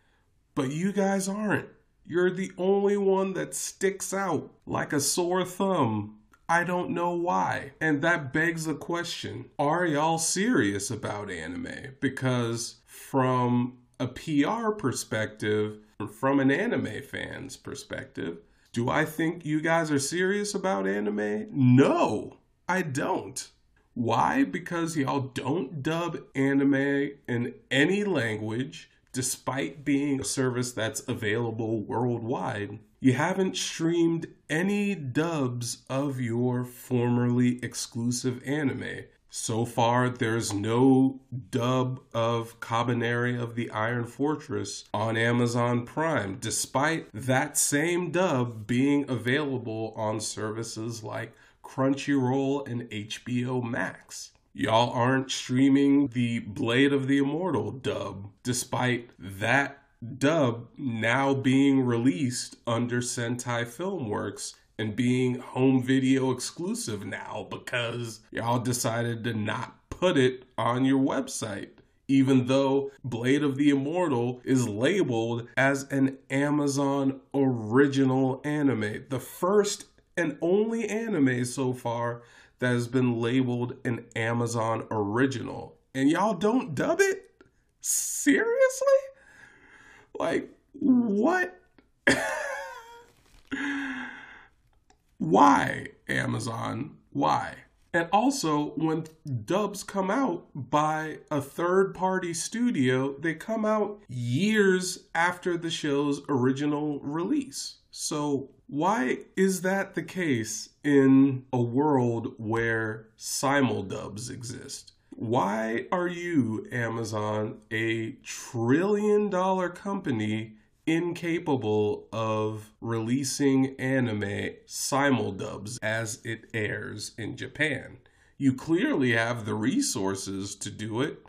But you guys aren't. You're the only one that sticks out like a sore thumb. I don't know why. And that begs the question are y'all serious about anime? Because from a PR perspective, from an anime fan's perspective, do I think you guys are serious about anime? No, I don't. Why? Because y'all don't dub anime in any language, despite being a service that's available worldwide. You haven't streamed any dubs of your formerly exclusive anime. So far, there's no dub of Kabaneri of the Iron Fortress on Amazon Prime, despite that same dub being available on services like Crunchyroll and HBO Max. Y'all aren't streaming the Blade of the Immortal dub, despite that dub now being released under Sentai Filmworks and being home video exclusive now because y'all decided to not put it on your website. Even though Blade of the Immortal is labeled as an Amazon original anime, the first and only anime so far that has been labeled an Amazon original. And y'all don't dub it? Seriously? Like, what? Why, Amazon? Why? And also, when dubs come out by a third party studio, they come out years after the show's original release. So, why is that the case in a world where simuldubs exist? Why are you, Amazon, a trillion dollar company incapable of releasing anime simuldubs as it airs in Japan. You clearly have the resources to do it.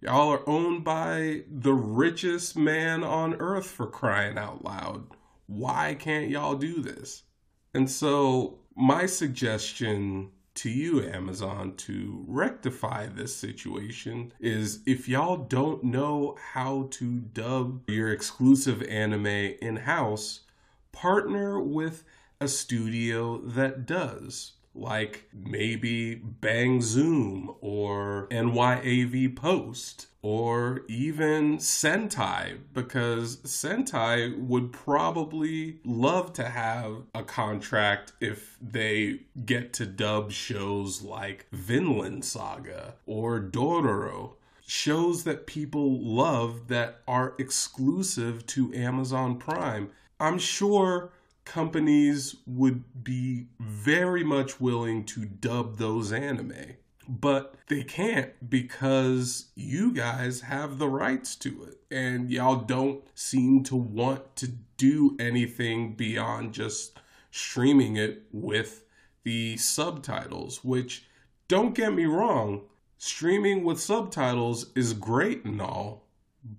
Y'all are owned by the richest man on earth for crying out loud. Why can't y'all do this? And so, my suggestion to you, Amazon, to rectify this situation is if y'all don't know how to dub your exclusive anime in house, partner with a studio that does like maybe Bang Zoom or NYAV Post or even Sentai, because Sentai would probably love to have a contract if they get to dub shows like Vinland Saga or Dororo. Shows that people love that are exclusive to Amazon Prime. I'm sure companies would be very much willing to dub those anime. But they can't because you guys have the rights to it. And y'all don't seem to want to do anything beyond just streaming it with the subtitles, which, don't get me wrong, streaming with subtitles is great and all,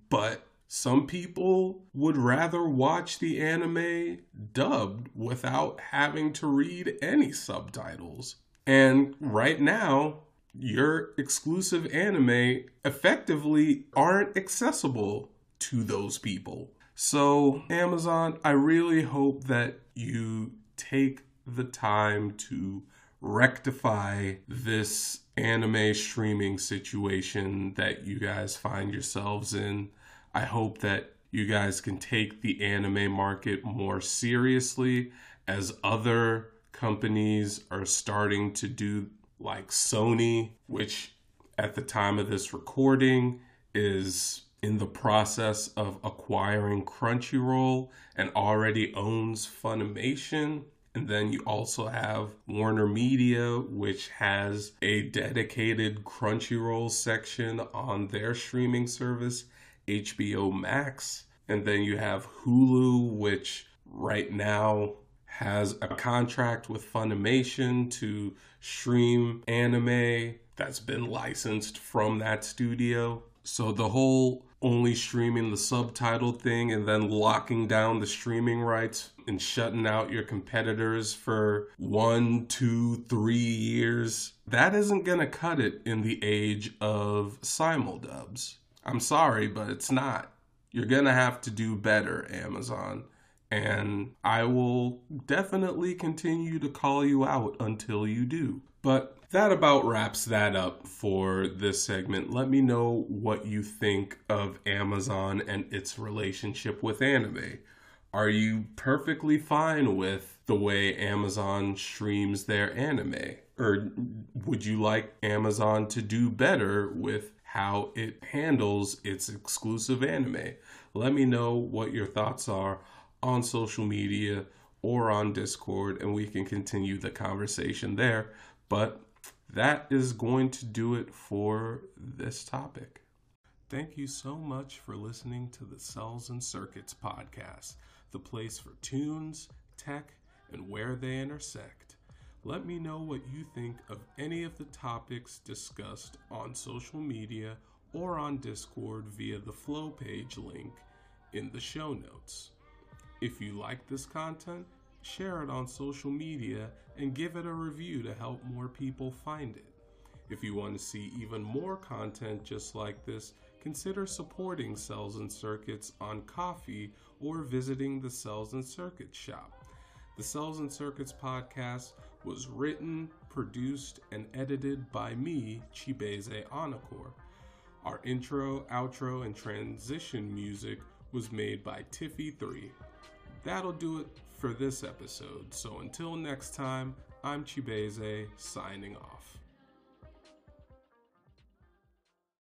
but some people would rather watch the anime dubbed without having to read any subtitles. And right now, your exclusive anime effectively aren't accessible to those people. So, Amazon, I really hope that you take the time to rectify this anime streaming situation that you guys find yourselves in. I hope that you guys can take the anime market more seriously as other companies are starting to do, like Sony, which at the time of this recording is in the process of acquiring Crunchyroll and already owns Funimation. And then you also have Warner Media, which has a dedicated Crunchyroll section on their streaming service. HBO Max, and then you have Hulu, which right now has a contract with Funimation to stream anime that's been licensed from that studio. So the whole only streaming the subtitle thing and then locking down the streaming rights and shutting out your competitors for one, two, three years, that isn't going to cut it in the age of simuldubs. I'm sorry, but it's not. You're going to have to do better, Amazon. And I will definitely continue to call you out until you do. But that about wraps that up for this segment. Let me know what you think of Amazon and its relationship with anime. Are you perfectly fine with the way Amazon streams their anime? Or would you like Amazon to do better with how it handles its exclusive anime. Let me know what your thoughts are on social media or on Discord, and we can continue the conversation there. But that is going to do it for this topic. Thank you so much for listening to the Cels and Circuits podcast, the place for tunes, tech, and where they intersect. Let me know what you think of any of the topics discussed on social media or on Discord via the Flow page link in the show notes. If you like this content, share it on social media and give it a review to help more people find it. If you want to see even more content just like this, consider supporting Cels and Circuits on Ko-fi or visiting the Cels and Circuits shop. The Cels and Circuits podcast was written, produced, and edited by me, Chibeze Anakor. Our intro, outro, and transition music was made by Tiffy3. That'll do it for this episode, so until next time, I'm Chibeze signing off.